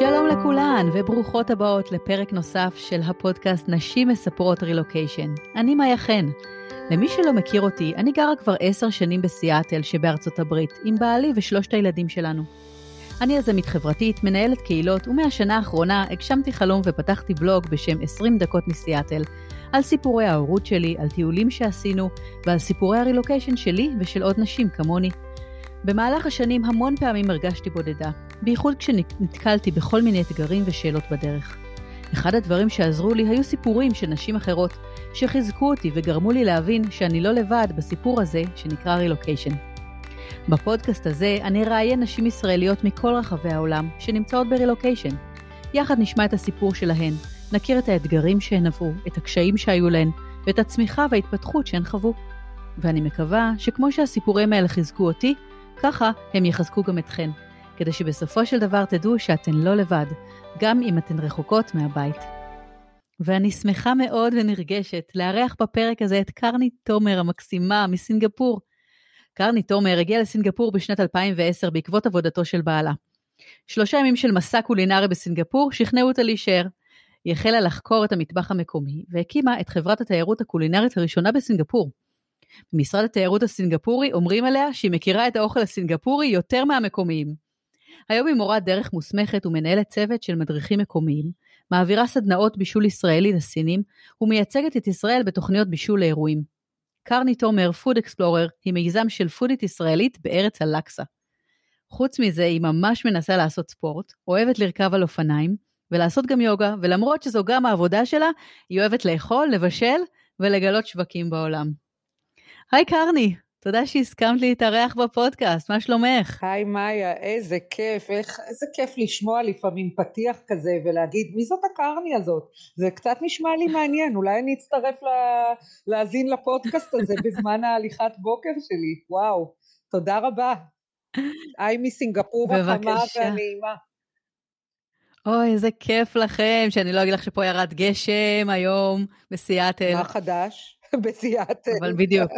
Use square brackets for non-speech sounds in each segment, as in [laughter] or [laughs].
שלום לכולן וברוכות הבאות לפרק נוסף של הפודקאסט נשים מספרות רילוקיישן. אני מאיה חן. למי שלא מכיר אותי, אני גרה כבר עשר שנים בסיאטל שבארצות הברית, עם בעלי ושלושת הילדים שלנו. אני יזמית חברתית, מנהלת קהילות, ומהשנה האחרונה הגשמתי חלום ופתחתי בלוג בשם 20 דקות מסיאטל, על סיפורי ההורות שלי, על טיולים שעשינו, ועל סיפורי הרילוקיישן שלי ושל עוד נשים כמוני. במהלך השנים המון פעמים הרגשתי בודדה, בייחוד כשנתקלתי בכל מיני אתגרים ושאלות בדרך. אחד הדברים שעזרו לי היו סיפורים של נשים אחרות, שחיזקו אותי וגרמו לי להבין שאני לא לבד בסיפור הזה שנקרא רילוקיישן. בפודקאסט הזה אני אראיין נשים ישראליות מכל רחבי העולם שנמצאות ברילוקיישן. יחד נשמע את הסיפור שלהן, נכיר את האתגרים שהן עברו, את הקשיים שהיו להן, ואת הצמיחה וההתפתחות שהן חוו. ואני מקווה שכמו שהסיפורים האלה חיזקו אותי, ככה הם יחזקו גם אתכן, כדי שבסופו של דבר תדעו שאתן לא לבד, גם אם אתן רחוקות מהבית. ואני שמחה מאוד ונרגשת לארח בפרק הזה את קרני תומר המקסימה מסינגפור. קרני תומר הגיעה לסינגפור בשנת 2010 בעקבות עבודתו של בעלה. שלושה ימים של מסע קולינרי בסינגפור שכנעו אותה להישאר. היא החלה לחקור את המטבח המקומי והקימה את חברת התיירות הקולינרית הראשונה בסינגפור. במשרד התיירות הסינגפורי אומרים עליה שהיא מכירה את האוכל הסינגפורי יותר מהמקומיים. היום היא מורת דרך מוסמכת ומנהלת צוות של מדריכים מקומיים, מעבירה סדנאות בישול ישראלי לסינים ומייצגת את ישראל בתוכניות בישול לאירועים. קרני תומר, פוד אקספלורר, היא מיזם של פודית ישראלית בארץ הלקסה. חוץ מזה, היא ממש מנסה לעשות ספורט, אוהבת לרכב על אופניים, ולעשות גם יוגה, ולמרות שזו גם העבודה שלה, היא אוהבת לאכול, לבשל ולגלות שווקים בעולם. היי קרני, תודה שהסכמת להתארח בפודקאסט, מה שלומך? היי מאיה, איזה כיף, איך, איזה כיף לשמוע לפעמים פתיח כזה ולהגיד מי זאת הקרני הזאת, זה קצת נשמע לי מעניין, אולי אני אצטרף לה, להאזין לפודקאסט הזה [laughs] בזמן ההליכת בוקר שלי, וואו, תודה רבה. היי מסינגפור החמה והנעימה. אוי, איזה כיף לכם, שאני לא אגיד לך שפה ירד גשם היום בסיאטל. מה חדש? [laughs] בסיאטל. אבל בדיוק,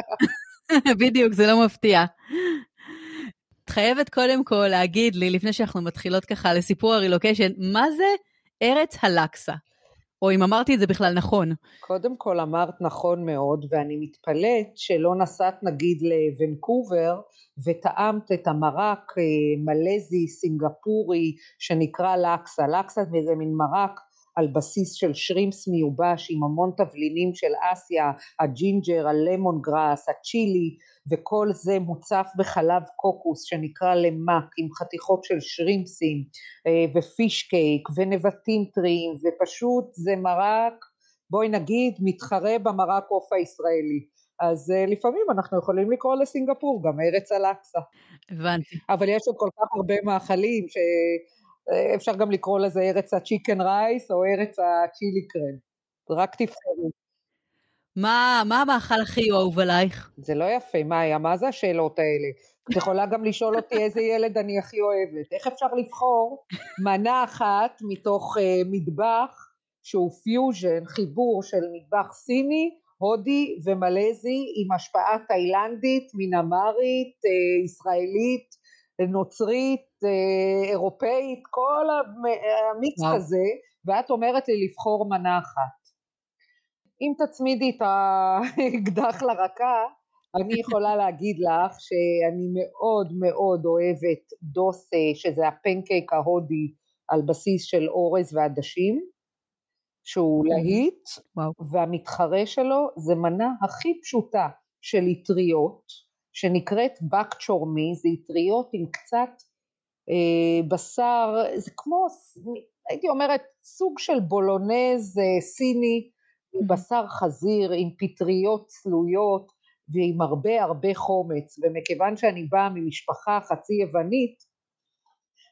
[laughs] בדיוק, זה לא מפתיע. את חייבת קודם כל להגיד לי, לפני שאנחנו מתחילות ככה לסיפור הרילוקיישן, מה זה ארץ הלקסה? או אם אמרתי את זה בכלל נכון. קודם כל אמרת נכון מאוד, ואני מתפלאת שלא נסעת נגיד לוונקובר וטעמת את המרק אה, מלזי סינגפורי שנקרא לקסה. לקסה זה מין מרק על בסיס של שרימפס מיובש עם המון תבלינים של אסיה, הג'ינג'ר, ה lemongrass, הצ'ילי וכל זה מוצף בחלב קוקוס שנקרא lemak עם חתיכות של שרימפסים אה, ו fish cake ונבטים טריים ופשוט זה מרק בואי נגיד מתחרה במרק עוף הישראלי אז אה, לפעמים אנחנו יכולים לקרוא לסינגפור גם ארץ הלקסה. הבנתי. אבל יש עוד כל כך הרבה מאכלים ש... אפשר גם לקרוא לזה ארץ ה chicken rice או ארץ ה chili crab. רק תבחרו. מה, מה המאכל הכי אהוב עלייך? זה לא יפה, מאיה, מה זה השאלות האלה? את יכולה גם לשאול אותי איזה ילד אני הכי אוהבת. איך אפשר לבחור מנה אחת מתוך אה, מטבח שהוא פיוז'ן, חיבור של מטבח סיני, הודי ומלזי עם השפעה תאילנדית, מיאנמרית, אה, ישראלית, נוצרית, אה, אירופאית, כל המיקס הזה, ואת אומרת לי לבחור מנה אחת. אם תצמידי את האקדח לרקה, אני יכולה [laughs] להגיד לך שאני מאוד מאוד אוהבת דוסה, שזה הפנקייק ההודי על בסיס של אורז ועדשים, שהוא להיט, והמתחרה שלו זה מנה הכי פשוטה של אטריות, שנקראת בק צ'ורמי, זה אטריות עם קצת אה, בשר, זה כמו, הייתי אומרת, סוג של בולונז אה, סיני, עם בשר חזיר, עם פטריות צלויות ועם הרבה הרבה חומץ, ומכיוון שאני באה ממשפחה חצי יוונית,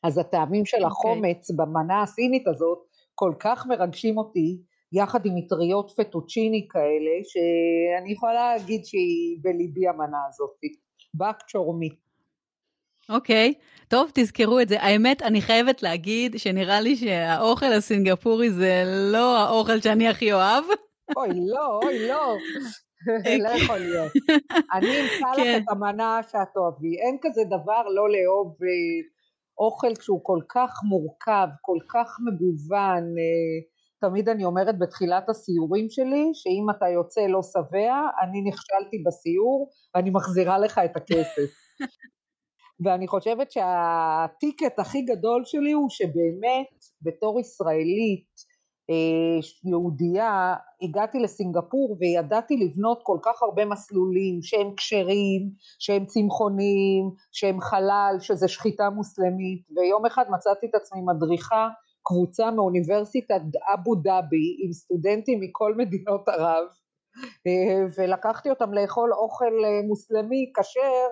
אז הטעמים של אוקיי. החומץ okay. במנה הסינית הזאת כל כך מרגשים אותי, יחד עם מטריות פטוצ'יני כאלה, שאני יכולה להגיד שהיא בליבי המנה הזאת. בק צ'ורמי. אוקיי, okay. טוב, תזכרו את זה. האמת, אני חייבת להגיד שנראה לי שהאוכל הסינגפורי זה לא האוכל שאני הכי אוהב. אוי, לא, אוי, לא. [laughs] לא יכול להיות. אני אמצא לך כן. את המנה שאת אוהבי. אין כזה דבר לא לאהוב אה, אוכל כשהוא כל כך מורכב, כל כך מגוון, תמיד אני אומרת בתחילת הסיורים שלי, שאם אתה יוצא לא שבע, אני נכשלתי בסיור, ואני מחזירה לך את הכסף. [laughs] ואני חושבת שהטיקט הכי גדול שלי הוא שבאמת בתור ישראלית אה, יהודייה הגעתי לסינגפור וידעתי לבנות כל כך הרבה מסלולים שהם כשרים, שהם צמחוניים, שהם חלל, שזה שחיטה מוסלמית ויום אחד מצאתי את עצמי מדריכה קבוצה מאוניברסיטת אבו דאבי עם סטודנטים מכל מדינות ערב אה, ולקחתי אותם לאכול אוכל אה, מוסלמי כשר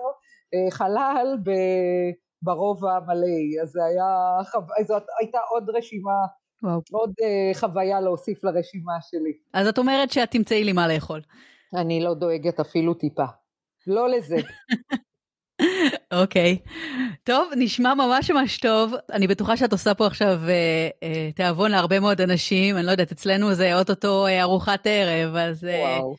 אה, חלל ברובע המלא אז היה, זאת הייתה עוד רשימה וואו. עוד חוויה להוסיף לרשימה שלי. אז את אומרת שאת תמצאי לי מה לאכול. אני לא דואגת אפילו טיפה. לא לזה. [laughs] אוקיי. טוב, נשמע ממש ממש טוב. אני בטוחה שאת עושה פה עכשיו אה, אה, תיאבון להרבה מאוד אנשים. אני לא יודעת, אצלנו זה אוטוטו אה, ארוחת ערב, אז... אה, וואו.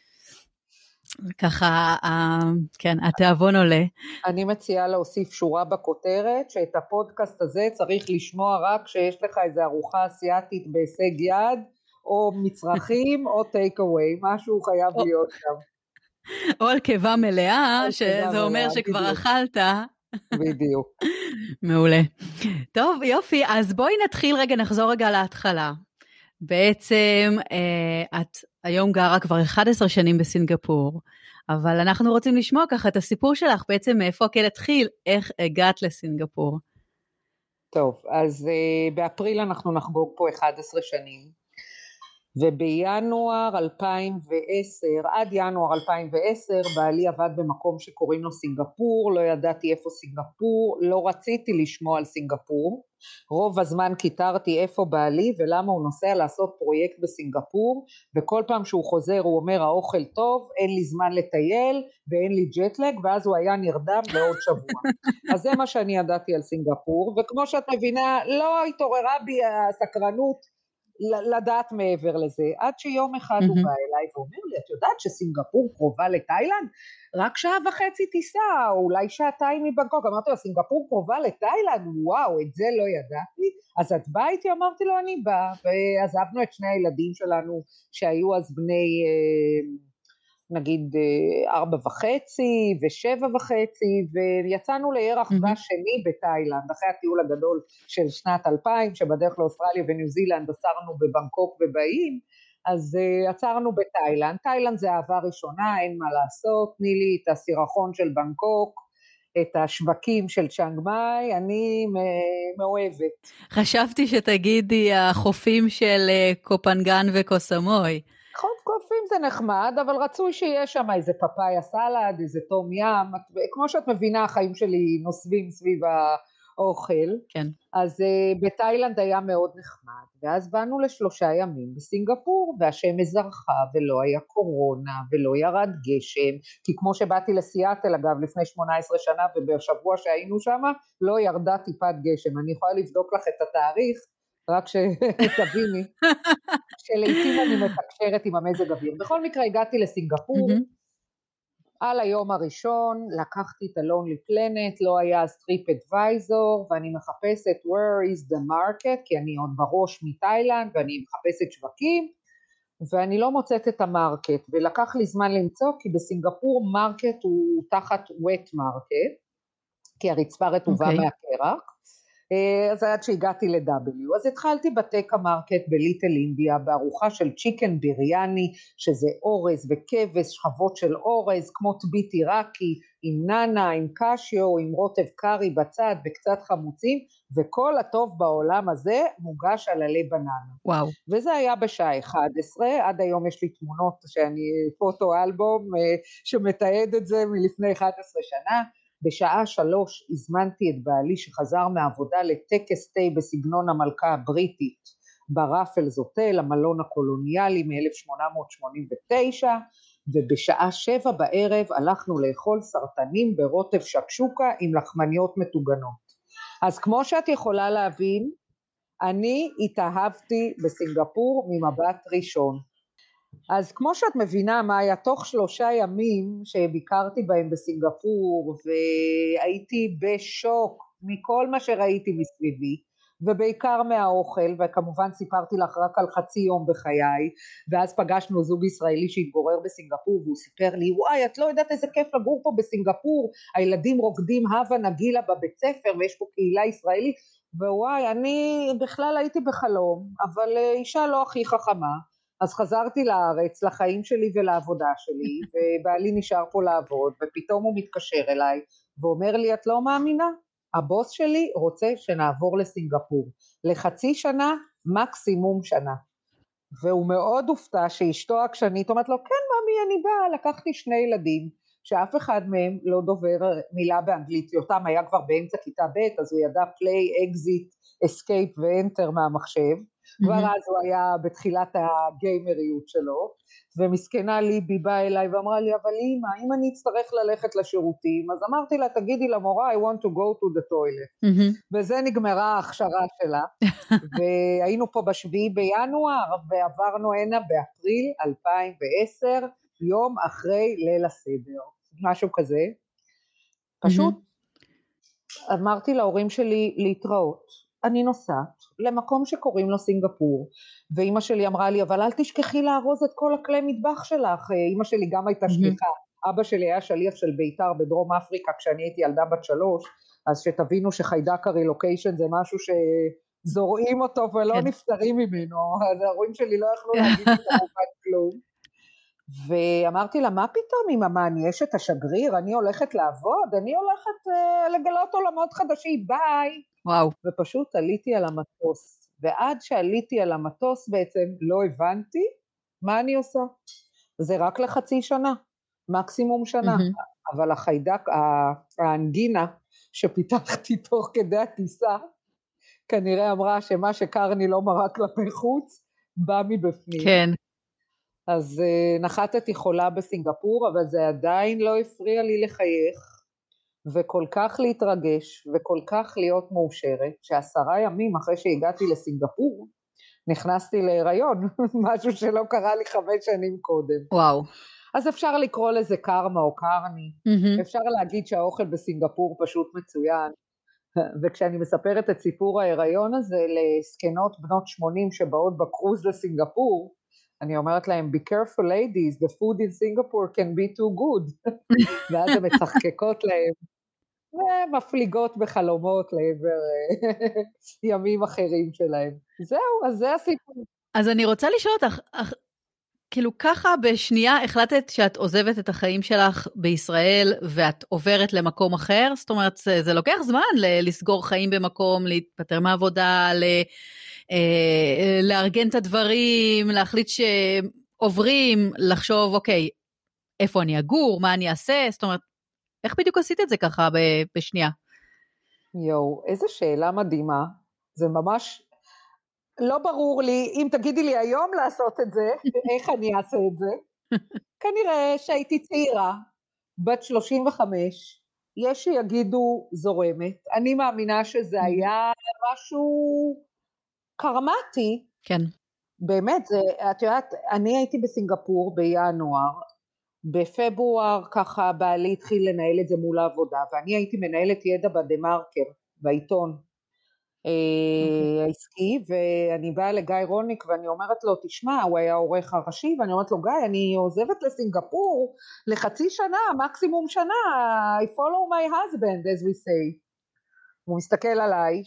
ככה, אה, כן, התיאבון עולה. אני מציעה להוסיף שורה בכותרת, שאת הפודקאסט הזה צריך לשמוע רק כשיש לך איזו ארוחה אסיאתית בהישג יד, או מצרכים, או טייק אווי, משהו חייב להיות שם. או על קיבה מלאה, שזה אומר שכבר אכלת. בדיוק. מעולה. טוב, יופי, אז בואי נתחיל רגע, נחזור רגע להתחלה. בעצם אה, את היום גרה כבר 11 שנים בסינגפור, אבל אנחנו רוצים לשמוע ככה את הסיפור שלך, בעצם מאיפה הכל התחיל, איך הגעת לסינגפור. טוב, אז uh, באפריל אנחנו נחגוג פה 11 שנים. ובינואר 2010, עד ינואר 2010 בעלי עבד במקום שקוראים לו סינגפור, לא ידעתי איפה סינגפור, לא רציתי לשמוע על סינגפור, רוב הזמן קיטרתי איפה בעלי ולמה הוא נוסע לעשות פרויקט בסינגפור וכל פעם שהוא חוזר הוא אומר האוכל טוב, אין לי זמן לטייל ואין לי ג'טלג ואז הוא היה נרדם לעוד שבוע. [laughs] אז זה מה שאני ידעתי על סינגפור וכמו שאת מבינה לא התעוררה בי הסקרנות לדעת מעבר לזה, עד שיום אחד mm-hmm. הוא בא אליי ואומר לי, את יודעת שסינגפור קרובה לתאילנד? רק שעה וחצי טיסה, או אולי שעתיים מבנקוק. אמרתי לו, סינגפור קרובה לתאילנד? וואו, את זה לא ידעתי. אז את באה איתי? אמרתי לו, אני באה. ועזבנו את שני הילדים שלנו, שהיו אז בני... אה, נגיד אה, ארבע וחצי ושבע וחצי ויצאנו לירח mm-hmm. שני בתאילנד אחרי הטיול הגדול של שנת 2000 שבדרך לאוסטרליה וניו זילנד עצרנו בבנקוק ובאים אז uh, עצרנו בתאילנד, תאילנד זה אהבה ראשונה אין מה לעשות, תני לי את הסירחון של בנקוק את השווקים של צ'אנג מאי, אני מאוהבת. חשבתי שתגידי החופים של אה, קופנגן וקוסמוי. חוף קופים זה נחמד, אבל רצוי שיש שם איזה פפאיה סלד, איזה תום ים, כמו שאת מבינה החיים שלי נוסבים סביב האוכל. כן. אז uh, בתאילנד היה מאוד נחמד, ואז באנו לשלושה ימים בסינגפור, והשמש זרחה ולא היה קורונה ולא ירד גשם, כי כמו שבאתי לסיאטל אגב לפני 18 שנה ובשבוע שהיינו שם לא ירדה טיפת גשם, אני יכולה לבדוק לך את התאריך רק שתביני, [laughs] שלעיתים אני מתקשרת עם המזג אוויר. בכל מקרה הגעתי לסינגפור, על היום הראשון לקחתי את ה-Lonely Planet, לא היה אז TripAdvisor, ואני מחפשת where is the market, כי אני עוד בראש מתאילנד, ואני מחפשת שווקים, ואני לא מוצאת את ה market, ולקח לי זמן למצוא, כי בסינגפור market הוא תחת wet market, כי הרצפה רטובה okay. אוקיי. מהקרח, אז עד שהגעתי ל-wet, אז התחלתי ב Tekka Market ב Little India בארוחה של chicken biryani שזה אורז וכבש, שכבות של אורז כמו טבית עיראקי עם נאנה, עם קשיו, עם רוטב קארי בצד וקצת חמוצים וכל הטוב בעולם הזה מוגש על עלי בננה. וואו. וזה היה בשעה 11, עד היום יש לי תמונות שאני פוטו אלבום אה, שמתעד את זה מלפני 11 שנה בשעה שלוש הזמנתי את בעלי שחזר מעבודה לטקס תה בסגנון המלכה הבריטית בראפלס הוטל, המלון הקולוניאלי מ-1889 ובשעה שבע בערב הלכנו לאכול סרטנים ברוטב שקשוקה עם לחמניות מטוגנות. אז כמו שאת יכולה להבין, אני התאהבתי בסינגפור ממבט ראשון. אז כמו שאת מבינה מאיה, תוך שלושה ימים שביקרתי בהם בסינגפור והייתי בשוק מכל מה שראיתי מסביבי, ובעיקר מהאוכל, וכמובן סיפרתי לך רק על חצי יום בחיי, ואז פגשנו זוג ישראלי שהתגורר בסינגפור, והוא סיפר לי, וואי, את לא יודעת איזה כיף לגור פה בסינגפור, הילדים רוקדים הווה נגילה בבית ספר, ויש פה קהילה ישראלית, ווואי, אני בכלל הייתי בחלום, אבל אה, אישה לא הכי חכמה, אז חזרתי לארץ, לחיים שלי ולעבודה שלי, [laughs] ובעלי נשאר פה לעבוד, ופתאום הוא מתקשר אליי, ואומר לי, את לא מאמינה? הבוס שלי רוצה שנעבור לסינגפור, לחצי שנה, מקסימום שנה. והוא מאוד הופתע שאשתו העקשנית אומרת לו, כן ממי אני באה, לקחתי שני ילדים, שאף אחד מהם לא דובר מילה באנגלית, יותם היה כבר באמצע כיתה ב', אז הוא ידע play, exit, escape ו-enter מהמחשב, כבר אז הוא היה בתחילת הגיימריות שלו, ומסכנה ליבי באה אליי ואמרה לי, אבל אימא, אם אני אצטרך ללכת לשירותים, אז אמרתי לה, תגידי למורה, I want to go to the toilet. וזה נגמרה ההכשרה שלה, [laughs] והיינו פה בשביעי בינואר, ועברנו הנה באפריל 2010, יום אחרי ליל הסדר, משהו כזה. פשוט אמרתי להורים שלי להתראות. אני נוסעת למקום שקוראים לו סינגפור, ואימא שלי אמרה לי, אבל אל תשכחי לארוז את כל הכלי מטבח שלך, אימא שלי גם הייתה שליחה, אבא שלי היה שליח של בית"ר בדרום אפריקה כשאני הייתי ילדה בת שלוש, אז שתבינו שחיידק הרילוקיישן זה משהו שזורעים אותו ולא כן. נפטרים ממנו, אז ההורים שלי לא יכלו להגיד את [laughs] כלום. ואמרתי לה, מה פתאום אמא, מה, אני אשת השגריר, אני הולכת לעבוד, אני הולכת uh, לגלות עולמות חדשים, ביי. וואו. ופשוט עליתי על המטוס, ועד שעליתי על המטוס בעצם לא הבנתי מה אני עושה. זה רק לחצי שנה, מקסימום שנה, mm-hmm. אבל החיידק, האנגינה שפיתחתי [laughs] תוך כדי הטיסה, כנראה אמרה שמה שקרני לא מראה כלפי חוץ, בא מבפנים. כן. אז uh, נחתתי חולה בסינגפור, אבל זה עדיין לא הפריע לי לחייך, וכל כך להתרגש וכל כך להיות מאושרת, שעשרה ימים אחרי שהגעתי לסינגפור, נכנסתי להיריון, [laughs] משהו שלא קרה לי חמש שנים קודם. וואו. אז אפשר לקרוא לזה קרמה או קרני, mm-hmm. אפשר להגיד שהאוכל בסינגפור פשוט מצוין, [laughs] וכשאני מספרת את סיפור ההיריון הזה לזקנות בנות 80 שבאות בקרוז לסינגפור, אני אומרת להם, be careful ladies, the food in Singapore can be too good. [laughs] ואז הן מצחקקות להם, ומפליגות בחלומות לעבר [laughs] ימים אחרים שלהם. זהו, אז זה הסיפור. אז אני רוצה לשאול אותך, כאילו ככה בשנייה החלטת שאת עוזבת את החיים שלך בישראל ואת עוברת למקום אחר? זאת אומרת, זה, זה לוקח זמן לסגור חיים במקום, להתפטר מעבודה, ל... לארגן את הדברים, להחליט שעוברים, לחשוב, אוקיי, איפה אני אגור, מה אני אעשה, זאת אומרת, איך בדיוק עשית את זה ככה בשנייה? יואו, איזה שאלה מדהימה. זה ממש לא ברור לי, אם תגידי לי היום לעשות את זה, [laughs] איך אני אעשה את זה. כנראה שהייתי צעירה, בת 35, יש שיגידו זורמת. אני מאמינה שזה היה משהו קרמטי. כן. באמת, זה, את יודעת, אני הייתי בסינגפור בינואר, בפברואר ככה בעלי התחיל לנהל את זה מול העבודה, ואני הייתי מנהלת ידע בדה מרקר, בעיתון okay. אה, אוקיי. העסקי, ואני באה לגיא רוניק ואני אומרת לו, תשמע, הוא היה העורך הראשי, ואני אומרת לו, גיא, אני עוזבת לסינגפור לחצי שנה, מקסימום שנה, I follow my husband, as we say. הוא מסתכל עליי,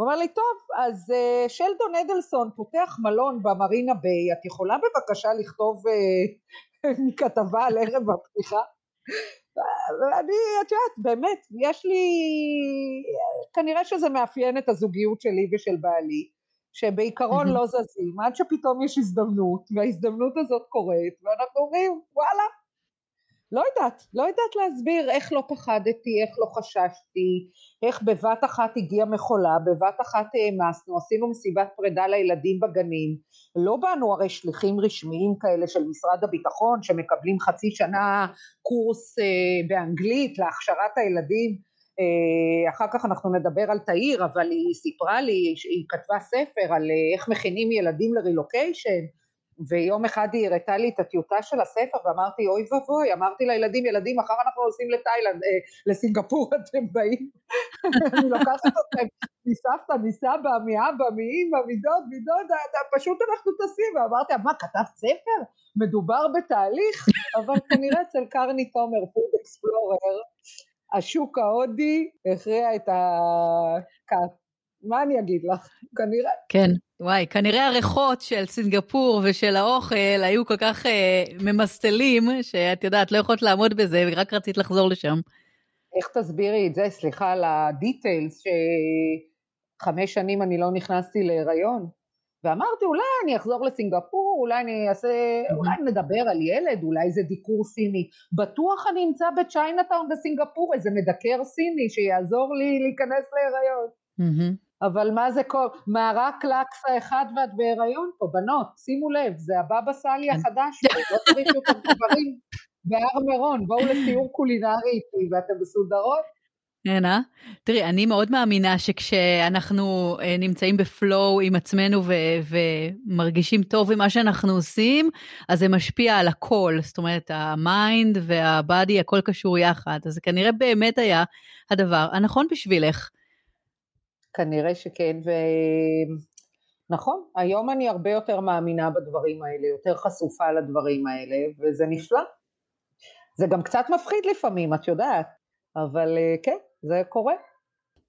הוא אומר לי, טוב, אז uh, שלדון אדלסון פותח מלון במרינה ביי, את יכולה בבקשה לכתוב [laughs] uh, כתבה על ערב הפתיחה? ואני, את יודעת, באמת, יש לי, כנראה שזה מאפיין את הזוגיות שלי ושל בעלי, שבעיקרון לא זזים, עד שפתאום יש הזדמנות, וההזדמנות הזאת קורית, ואנחנו אומרים, וואלה, לא יודעת, לא יודעת להסביר איך לא פחדתי, איך לא חששתי, איך בבת אחת הגיעה מכולה, בבת אחת העמסנו, עשינו מסיבת פרידה לילדים בגנים, לא באנו הרי שליחים רשמיים כאלה של משרד הביטחון שמקבלים חצי שנה קורס אה, באנגלית להכשרת הילדים, אה, אחר כך אנחנו נדבר על תאיר, אבל היא סיפרה לי, היא כתבה ספר על אה, איך מכינים ילדים לרילוקיישן, ויום אחד היא הראתה לי את הטיוטה של הספר ואמרתי אוי ואבוי, אמרתי לילדים ילדים מחר אנחנו נוסעים לתאילנד, אה, לסינגפור [laughs] אתם באים [laughs] אני לוקחת אתכם מסבתא, מסבא, מאבא, מאימא, מדוד, מדודה, פשוט אנחנו טסים, ואמרתי, מה, כתבת ספר? מדובר בתהליך? [laughs] אבל כנראה אצל קרני תומר, פוד אקספלורר, השוק ההודי הכריע את הכת. מה אני אגיד לך? כנראה. כן, וואי, כנראה הריחות של סינגפור ושל האוכל היו כל כך אה, ממסטלים, שאת יודעת, לא יכולת לעמוד בזה, ורק רצית לחזור לשם. איך תסבירי את זה? סליחה על הדיטיילס, שחמש שנים אני לא נכנסתי להיריון. ואמרתי, אולי אני אחזור לסינגפור, אולי אני אעשה, אולי נדבר על ילד, אולי איזה דיקור סיני. בטוח אני אמצא בצ'יינאטאון בסינגפור איזה מדקר סיני שיעזור לי להיכנס להיריון. אבל מה זה כל, מרק לקסה אחד ואת בהיריון פה, בנות, שימו לב, זה הבבא סאלי כן. החדש, לא צריך יותר גברים בהר מירון, בואו לסיור קולינרי איתי ואתם מסודרות. כן, אה? תראי, אני מאוד מאמינה שכשאנחנו אה, נמצאים ב flow עם עצמנו ו- ומרגישים טוב עם מה שאנחנו עושים, אז זה משפיע על הכל. זאת אומרת, ה mind וה body, הכל קשור יחד. אז זה כנראה באמת היה הדבר הנכון בשבילך. כנראה שכן, ונכון, היום אני הרבה יותר מאמינה בדברים האלה, יותר חשופה לדברים האלה, וזה נפלא. זה גם קצת מפחיד לפעמים, את יודעת, אבל אה, כן, זה קורה.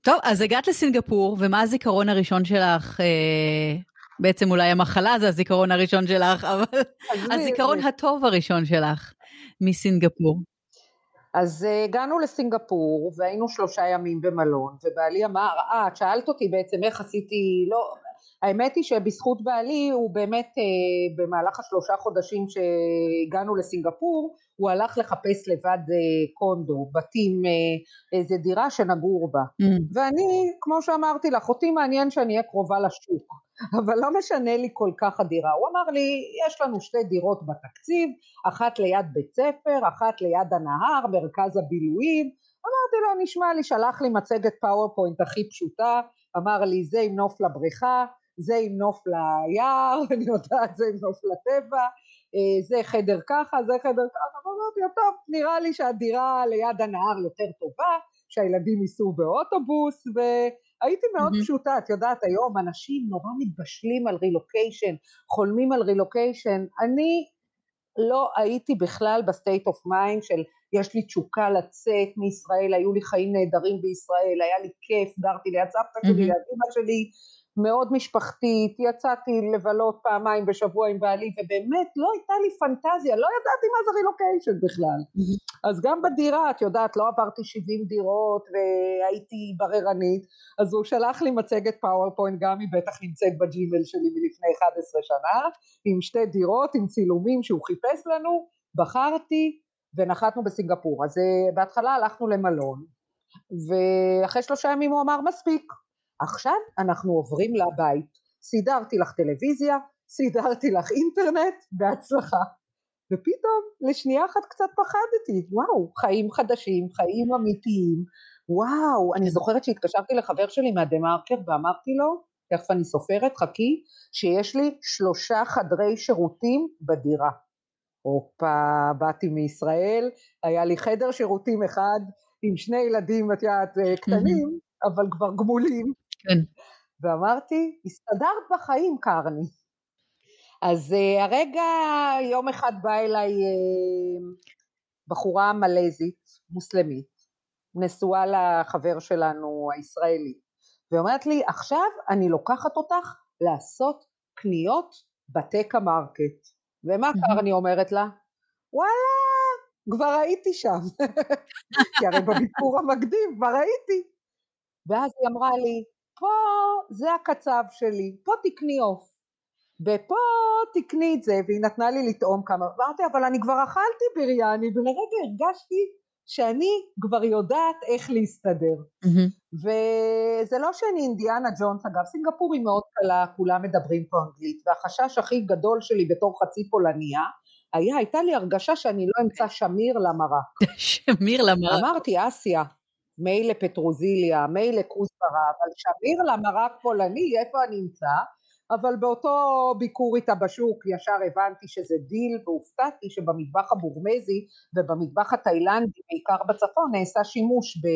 טוב, אז הגעת לסינגפור, ומה הזיכרון הראשון שלך? אה, בעצם אולי המחלה זה הזיכרון הראשון שלך, אבל הזיכרון הטוב הראשון שלך מסינגפור. אז uh, הגענו לסינגפור והיינו שלושה ימים במלון ובעלי אמר, אה את שאלת אותי בעצם איך עשיתי, לא, האמת היא שבזכות בעלי הוא באמת uh, במהלך השלושה חודשים שהגענו לסינגפור הוא הלך לחפש לבד uh, קונדו, בתים, uh, איזה דירה שנגור בה mm. ואני כמו שאמרתי לך אותי מעניין שאני אהיה קרובה לשוק אבל לא משנה לי כל כך הדירה. הוא אמר לי, יש לנו שתי דירות בתקציב, אחת ליד בית ספר, אחת ליד הנהר, מרכז הבילויים. אמרתי לו, נשמע לי, שלח לי מצגת PowerPoint הכי פשוטה, אמר לי, זה עם נוף לבריכה, זה עם נוף ליער, [laughs] אני יודעת, זה עם נוף לטבע, אה, זה חדר ככה, זה חדר ככה, אמרתי לו, טוב, נראה לי שהדירה ליד הנהר יותר טובה, שהילדים ייסעו באוטובוס, ו... הייתי מאוד mm-hmm. פשוטה, את יודעת, היום אנשים נורא מתבשלים על רילוקיישן, חולמים על רילוקיישן, אני לא הייתי בכלל ב state of mind של יש לי תשוקה לצאת מישראל, היו לי חיים נהדרים בישראל, היה לי כיף, גרתי ליד סבתא שלי, mm-hmm. ליד אמא שלי, מאוד משפחתית, יצאתי לבלות פעמיים בשבוע עם בעלי ובאמת לא הייתה לי פנטזיה, לא ידעתי מה זה רילוקיישן בכלל. אז גם בדירה, את יודעת, לא עברתי 70 דירות והייתי בררנית, אז הוא שלח לי מצגת PowerPoint, גם היא בטח נמצאת ב Gmail שלי מלפני 11 שנה, עם שתי דירות, עם צילומים שהוא חיפש לנו, בחרתי ונחתנו בסינגפור. אז אה, בהתחלה הלכנו למלון, ואחרי שלושה ימים הוא אמר מספיק. עכשיו אנחנו עוברים לבית, סידרתי לך טלוויזיה, סידרתי לך אינטרנט, בהצלחה. ופתאום לשנייה אחת קצת פחדתי, וואו, חיים חדשים, חיים אמיתיים, וואו, אני זוכרת שהתקשרתי לחבר שלי מהדה מרקר ואמרתי לו, תכף אני סופרת, חכי, שיש לי שלושה חדרי שירותים בדירה. הופה, באתי מישראל, היה לי חדר שירותים אחד עם שני ילדים, את יודעת, קטנים, אבל כבר גמולים. כן. ואמרתי, הסתדרת בחיים, קרני. אז uh, הרגע, יום אחד באה אליי uh, בחורה מלזית, מוסלמית, נשואה לחבר שלנו הישראלי, ואומרת לי, עכשיו אני לוקחת אותך לעשות קניות ב Tekka Market. ומה קרני אומרת לה? וואלה, כבר הייתי שם. [laughs] כי הרי בביקור המקדים כבר הייתי. ואז היא אמרה לי, פה זה הקצב שלי, פה תקני עוף, ופה תקני את זה, והיא נתנה לי לטעום כמה, אמרתי, אבל אני כבר אכלתי ביריאני, ולרגע הרגשתי שאני כבר יודעת איך להסתדר. Mm-hmm. וזה לא שאני אינדיאנה ג'ונס, אגב, סינגפור היא מאוד קלה, כולם מדברים פה אנגלית, והחשש הכי גדול שלי בתור חצי פולניה, היה, הייתה לי הרגשה שאני לא אמצא שמיר למרק. [laughs] שמיר למרק. אמרתי, אסיה, מילא פטרוזיליה, מילא כוסברה, אבל שמיר למרק פולני, איפה אני אמצא? אבל באותו ביקור איתה בשוק ישר הבנתי שזה דיל והופתעתי שבמטבח הבורמזי ובמטבח התאילנדי בעיקר בצפון נעשה שימוש ב...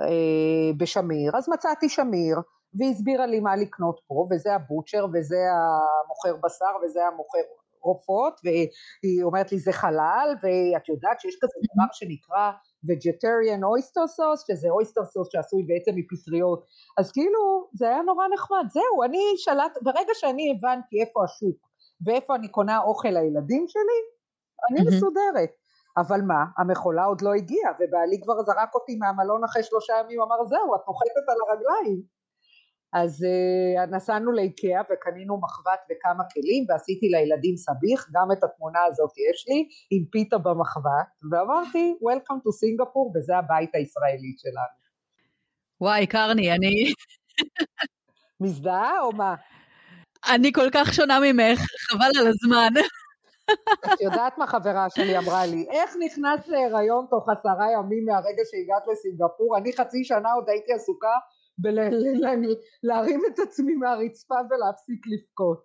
אה, בשמיר, אז מצאתי שמיר, והיא הסבירה לי מה לקנות פה, וזה הבוטשר, וזה המוכר בשר, וזה המוכר עופות, והיא אומרת לי זה חלל, ואת יודעת שיש כזה דבר שנקרא vegetarian oyster sauce, שזה oyster sauce שעשוי בעצם מפטריות, אז כאילו זה היה נורא נחמד, זהו, אני שלט, ברגע שאני הבנתי איפה השוק ואיפה אני קונה אוכל לילדים שלי, אני מסודרת. אבל מה, המכולה עוד לא הגיעה, ובעלי כבר זרק אותי מהמלון אחרי שלושה ימים, אמר זהו, את נוחתת על הרגליים. אז uh, נסענו לאיקאה וקנינו מחבת וכמה כלים ועשיתי לילדים סביח, גם את התמונה הזאת יש לי, עם פיתה במחבת, ואמרתי Welcome to סינגפור וזה הבית הישראלי שלנו. וואי, קרני, אני... [laughs] מזדהה או מה? אני כל כך שונה ממך, חבל על הזמן. [laughs] את יודעת מה חברה שלי אמרה לי, איך נכנסת להיריון תוך עשרה ימים מהרגע שהגעת לסינגפור? אני חצי שנה עוד הייתי עסוקה בלהרים את עצמי מהרצפה ולהפסיק לבכות.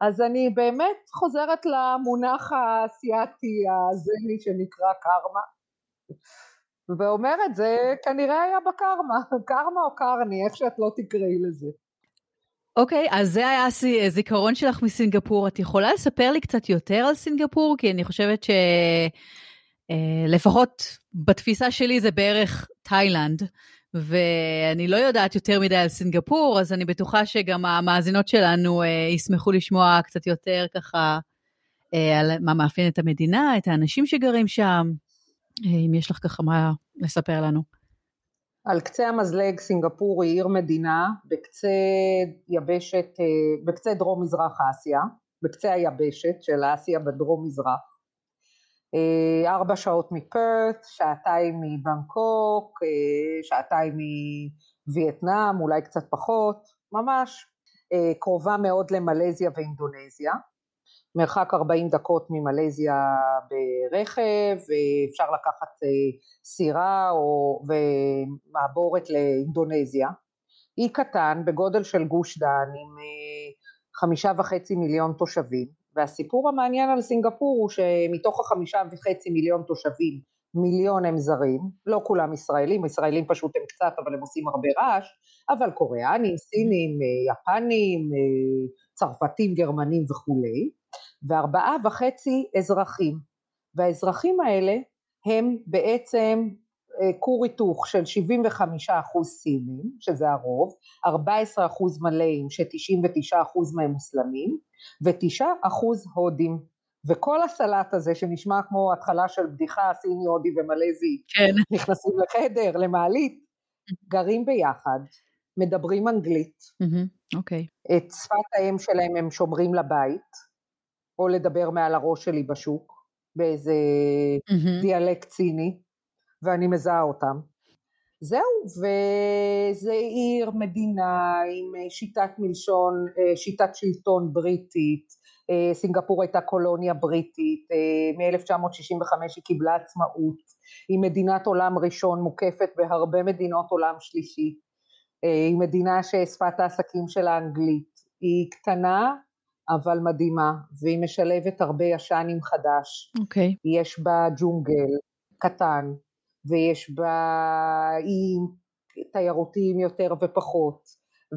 אז אני באמת חוזרת למונח האסייתי הזני שנקרא קרמה, ואומרת זה כנראה היה בקרמה, קרמה או קרני, איך שאת לא תקראי לזה. אוקיי, okay, אז זה היה הזיכרון שלך מסינגפור. את יכולה לספר לי קצת יותר על סינגפור? כי אני חושבת שלפחות אה, בתפיסה שלי זה בערך תאילנד, ואני לא יודעת יותר מדי על סינגפור, אז אני בטוחה שגם המאזינות שלנו אה, ישמחו לשמוע קצת יותר ככה אה, על מה מאפיין את המדינה, את האנשים שגרים שם, אם יש לך ככה מה לספר לנו. על קצה המזלג סינגפור היא עיר מדינה בקצה יבשת, אה, בקצה דרום מזרח אסיה, בקצה היבשת של אסיה בדרום מזרח. אה, ארבע שעות מפרט, שעתיים מבנקוק, אה, שעתיים מווייטנאם, אולי קצת פחות, ממש קרובה מאוד למלזיה ואינדונזיה. מרחק 40 דקות ממלזיה ברכב, אפשר לקחת אה, סירה או, ומעבורת לאינדונזיה. אי קטן בגודל של גוש דן עם אה, חמישה וחצי מיליון תושבים, והסיפור המעניין על סינגפור הוא שמתוך החמישה וחצי מיליון תושבים מיליון הם זרים, לא כולם ישראלים, ישראלים פשוט הם קצת אבל הם עושים הרבה רעש, אבל קוריאנים, סינים, אה, יפנים, צרפתים, גרמנים וכולי, וארבעה וחצי אזרחים, והאזרחים האלה הם בעצם אה, כור היתוך של 75 אחוז סינים, שזה הרוב, 14 אחוז מלאים ש-99 אחוז מהם מוסלמים, ו-9 אחוז הודים. וכל הסלט הזה שנשמע כמו התחלה של בדיחה סיני, הודי ומלזי, כן. נכנסים לחדר, למעלית, גרים ביחד, מדברים אנגלית, אוקיי. Mm-hmm. Okay. את שפת האם שלהם הם שומרים לבית, או לדבר מעל הראש שלי בשוק, באיזה mm-hmm. דיאלקט ציני, ואני מזהה אותם. זהו, וזה עיר, מדינה עם אה, שיטת מלשון, אה, שיטת שלטון בריטית, אה, סינגפור הייתה קולוניה בריטית, מ-1965 היא קיבלה עצמאות, היא מדינת עולם ראשון מוקפת בהרבה מדינות עולם שלישי, היא מדינה ששפת העסקים שלה אנגלית, היא קטנה אבל מדהימה, והיא משלבת הרבה ישן עם חדש. אוקיי. Okay. יש בה ג'ונגל קטן, ויש בה איים תיירותיים יותר ופחות,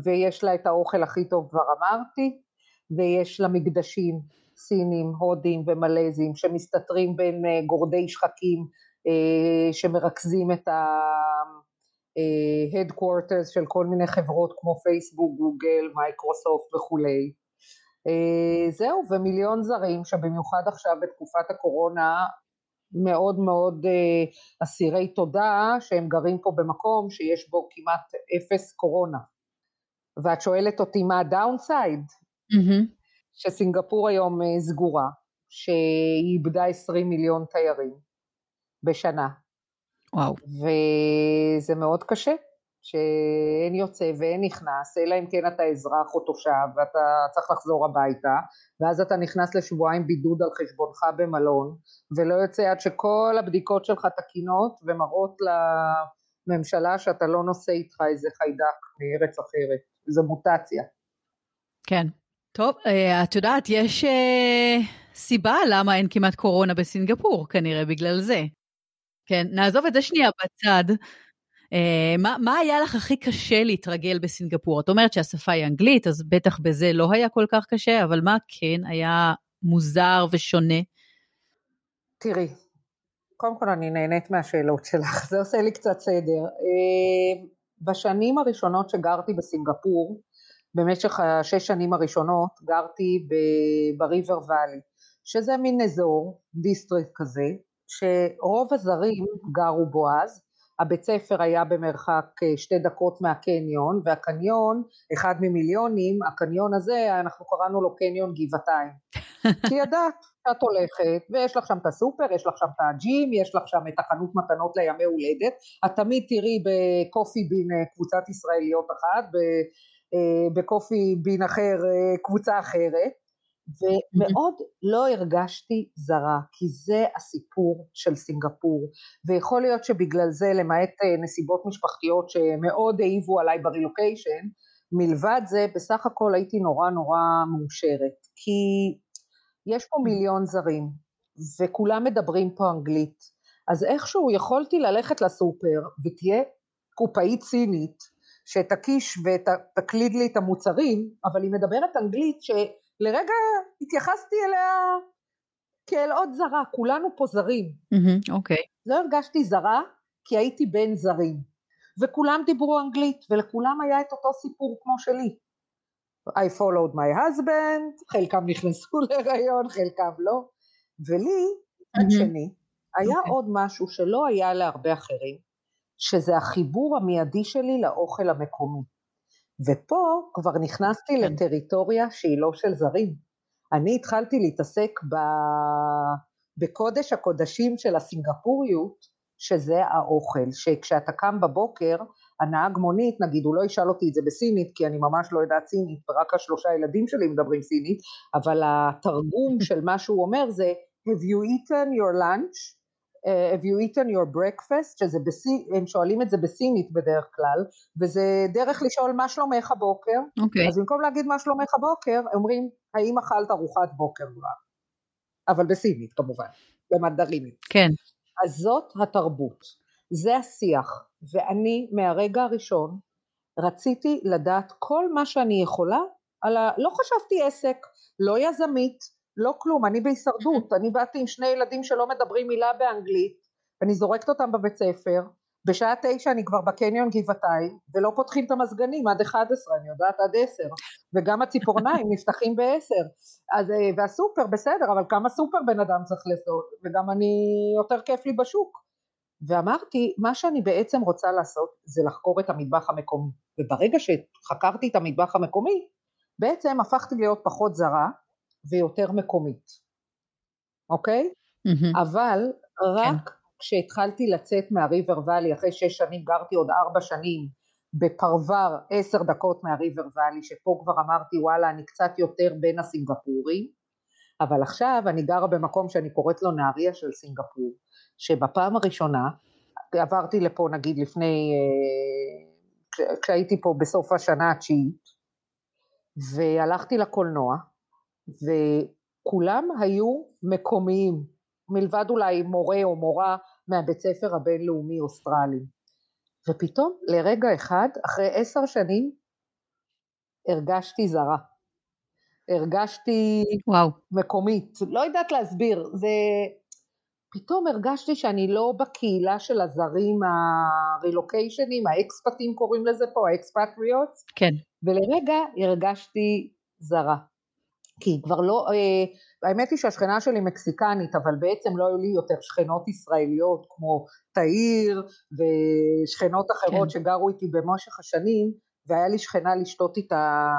ויש לה את האוכל הכי טוב כבר אמרתי, ויש לה מקדשים סינים, הודים ומלזים שמסתתרים בין אה, גורדי שחקים אה, שמרכזים את ה-headquarters אה, של כל מיני חברות כמו פייסבוק, גוגל, מייקרוסופט וכולי. אה, זהו, ומיליון זרים שבמיוחד עכשיו בתקופת הקורונה מאוד מאוד אה, אסירי תודה שהם גרים פה במקום שיש בו כמעט אפס קורונה. ואת שואלת אותי מה הדאונסייד? Mm-hmm. שסינגפור היום אה, סגורה, שהיא איבדה 20 מיליון תיירים בשנה. וואו. וזה מאוד קשה. שאין יוצא ואין נכנס, אלא אם כן אתה אזרח או תושב ואתה צריך לחזור הביתה, ואז אתה נכנס לשבועיים בידוד על חשבונך במלון, ולא יוצא עד שכל הבדיקות שלך תקינות ומראות לממשלה שאתה לא נושא איתך איזה חיידק מארץ אחרת, זו מוטציה. כן. טוב, אה, את יודעת, יש אה, סיבה למה אין כמעט קורונה בסינגפור, כנראה בגלל זה. כן, נעזוב את זה שנייה בצד. Uh, מה, מה היה לך הכי קשה להתרגל בסינגפור? את אומרת שהשפה היא אנגלית, אז בטח בזה לא היה כל כך קשה, אבל מה כן היה מוזר ושונה? תראי, קודם כל אני נהנית מהשאלות שלך, זה עושה לי קצת סדר. Uh, בשנים הראשונות שגרתי בסינגפור, במשך השש שנים הראשונות גרתי ב River Valley, שזה מין אזור, district כזה, שרוב הזרים גרו בו אז, הבית ספר היה במרחק אה, שתי דקות מהקניון, והקניון, אחד ממיליונים, הקניון הזה, אנחנו קראנו לו קניון גבעתיים. [laughs] כי ידעת שאת הולכת, ויש לך שם את הסופר, יש לך שם את הג'ים, יש לך שם את החנות מתנות לימי הולדת, את תמיד תראי בקופי בין אה, קבוצת ישראליות אחת, אה, בקופי בין אחר קבוצה אחרת, ומאוד לא הרגשתי זרה, כי זה הסיפור של סינגפור, ויכול להיות שבגלל זה, למעט אה, נסיבות משפחתיות שמאוד העיבו עליי ברילוקיישן, מלבד זה, בסך הכל הייתי נורא נורא מאושרת, כי יש פה מיליון זרים, וכולם מדברים פה אנגלית, אז איכשהו יכולתי ללכת לסופר ותהיה קופאית סינית, שתקיש ותקליד לי את המוצרים, אבל היא מדברת אנגלית ש... לרגע התייחסתי אליה כאל עוד זרה, כולנו פה זרים. אוקיי. Mm-hmm, okay. לא הרגשתי זרה כי הייתי בין זרים, וכולם דיברו אנגלית, ולכולם היה את אותו סיפור כמו שלי. I followed my husband, חלקם נכנסו להיריון, חלקם לא, ולי, מצד mm-hmm. שני, היה okay. אוקיי. עוד משהו שלא היה להרבה אחרים, שזה החיבור המיידי שלי לאוכל המקומי. ופה כבר נכנסתי כן. לטריטוריה שהיא לא של זרים. אני התחלתי להתעסק ב... בקודש הקודשים של הסינגפוריות, שזה האוכל, שכשאתה קם בבוקר, הנהג מונית, נגיד, הוא לא ישאל אותי את זה בסינית, כי אני ממש לא יודעת סינית, ורק השלושה ילדים שלי מדברים סינית, אבל התרגום [laughs] של מה שהוא אומר זה, have you eaten your lunch? Uh, have you eaten your breakfast, שזה בסי, הם שואלים את זה בסינית בדרך כלל, וזה דרך לשאול מה שלומך הבוקר, okay. אוקיי. אז במקום להגיד מה שלומך הבוקר, אומרים האם אכלת ארוחת בוקר כבר, אבל בסינית כמובן, במנדרינית. כן. אז זאת התרבות, זה השיח, ואני מהרגע הראשון רציתי לדעת כל מה שאני יכולה על ה... לא חשבתי עסק, לא יזמית, לא כלום, אני בהישרדות, אני באתי עם שני ילדים שלא מדברים מילה באנגלית, אני זורקת אותם בבית ספר, בשעה תשע אני כבר בקניון גבעתיים, ולא פותחים את המזגנים עד 11, אני יודעת עד עשר, וגם הציפורניים [laughs] נפתחים בעשר, אז, אה, והסופר בסדר, אבל כמה סופר בן אדם צריך לעשות, וגם אני, יותר כיף לי בשוק. ואמרתי, מה שאני בעצם רוצה לעשות זה לחקור את המטבח המקומי, וברגע שחקרתי את המטבח המקומי, בעצם הפכתי להיות פחות זרה, ויותר מקומית, אוקיי? Mm-hmm. אבל רק כן. כשהתחלתי לצאת מהריבר ואלי, אחרי שש שנים גרתי עוד ארבע שנים בפרבר עשר דקות מהריבר ואלי, שפה כבר אמרתי וואלה אני קצת יותר בין הסינגפורים, אבל עכשיו אני גרה במקום שאני קוראת לו נהריה של סינגפור, שבפעם הראשונה, עברתי לפה נגיד לפני, אה, כשהייתי פה בסוף השנה התשיעית, והלכתי לקולנוע, וכולם היו מקומיים, מלבד אולי מורה או מורה מהבית ספר הבינלאומי אוסטרלי. ופתאום לרגע אחד, אחרי עשר שנים, הרגשתי זרה. הרגשתי וואו. מקומית, לא יודעת להסביר, זה... פתאום הרגשתי שאני לא בקהילה של הזרים הרילוקיישנים, האקספטים קוראים לזה פה, האקספטריוט. כן. ולרגע הרגשתי זרה. כי כבר לא, אה, האמת היא שהשכנה שלי מקסיקנית, אבל בעצם לא היו לי יותר שכנות ישראליות כמו תאיר ושכנות אחרות כן. שגרו איתי במשך השנים, והיה לי שכנה לשתות איתה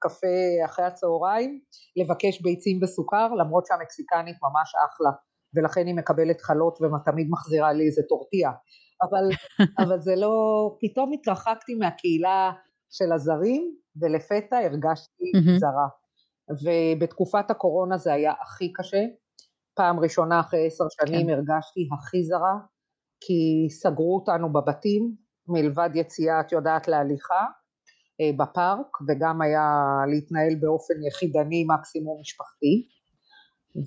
קפה אחרי הצהריים, לבקש ביצים וסוכר, למרות שהמקסיקנית ממש אחלה, ולכן היא מקבלת חלות ותמיד מחזירה לי איזה טורטיה. אבל, [laughs] אבל זה לא, פתאום התרחקתי מהקהילה של הזרים, ולפתע הרגשתי זרה. ובתקופת הקורונה זה היה הכי קשה. פעם ראשונה אחרי עשר שנים כן. הרגשתי הכי זרה, כי סגרו אותנו בבתים, מלבד יציאה, את יודעת, להליכה אה, בפארק, וגם היה להתנהל באופן יחידני, מקסימום משפחתי,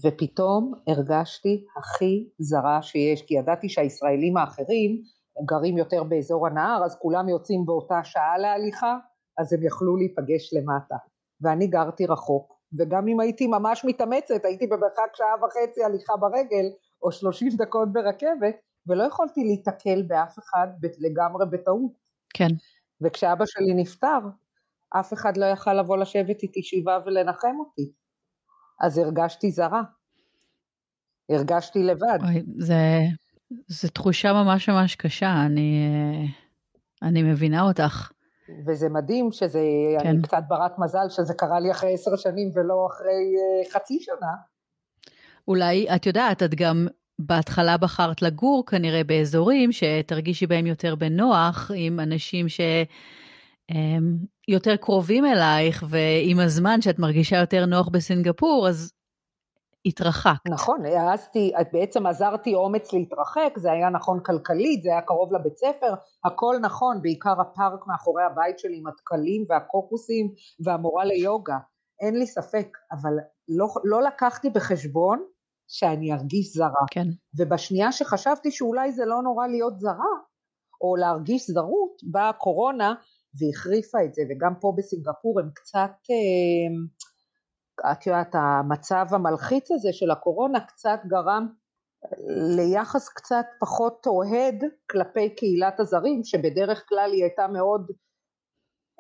ופתאום הרגשתי הכי זרה שיש, כי ידעתי שהישראלים האחרים גרים יותר באזור הנהר, אז כולם יוצאים באותה שעה להליכה, אז הם יכלו להיפגש למטה. ואני גרתי רחוק, וגם אם הייתי ממש מתאמצת, הייתי במרחק שעה וחצי הליכה ברגל, או שלושים דקות ברכבת, ולא יכולתי להיתקל באף אחד לגמרי בטעות. כן. וכשאבא שלי נפטר, אף אחד לא יכל לבוא לשבת איתי שבעה ולנחם אותי. אז הרגשתי זרה. הרגשתי לבד. אוי, זה, זה תחושה ממש ממש קשה, אני, אני מבינה אותך. וזה מדהים שזה, כן. אני קצת ברת מזל שזה קרה לי אחרי עשר שנים ולא אחרי uh, חצי שנה. אולי, את יודעת, את גם בהתחלה בחרת לגור כנראה באזורים שתרגישי בהם יותר בנוח עם אנשים שהם יותר קרובים אלייך, ועם הזמן שאת מרגישה יותר נוח בסינגפור, אז התרחקת. נכון, העזתי, בעצם עזרתי אומץ להתרחק, זה היה נכון כלכלית, זה היה קרוב לבית ספר, הכל נכון, בעיקר הפארק מאחורי הבית שלי עם הדקלים והקוקוסים והמורה ליוגה, אין לי ספק, אבל לא, לא לקחתי בחשבון שאני ארגיש זרה. כן. ובשנייה שחשבתי שאולי זה לא נורא להיות זרה, או להרגיש זרות, באה הקורונה והחריפה את זה, וגם פה בסינגפור הם קצת, אה, את יודעת, המצב המלחיץ הזה של הקורונה קצת גרם ליחס קצת פחות אוהד כלפי קהילת הזרים, שבדרך כלל היא הייתה מאוד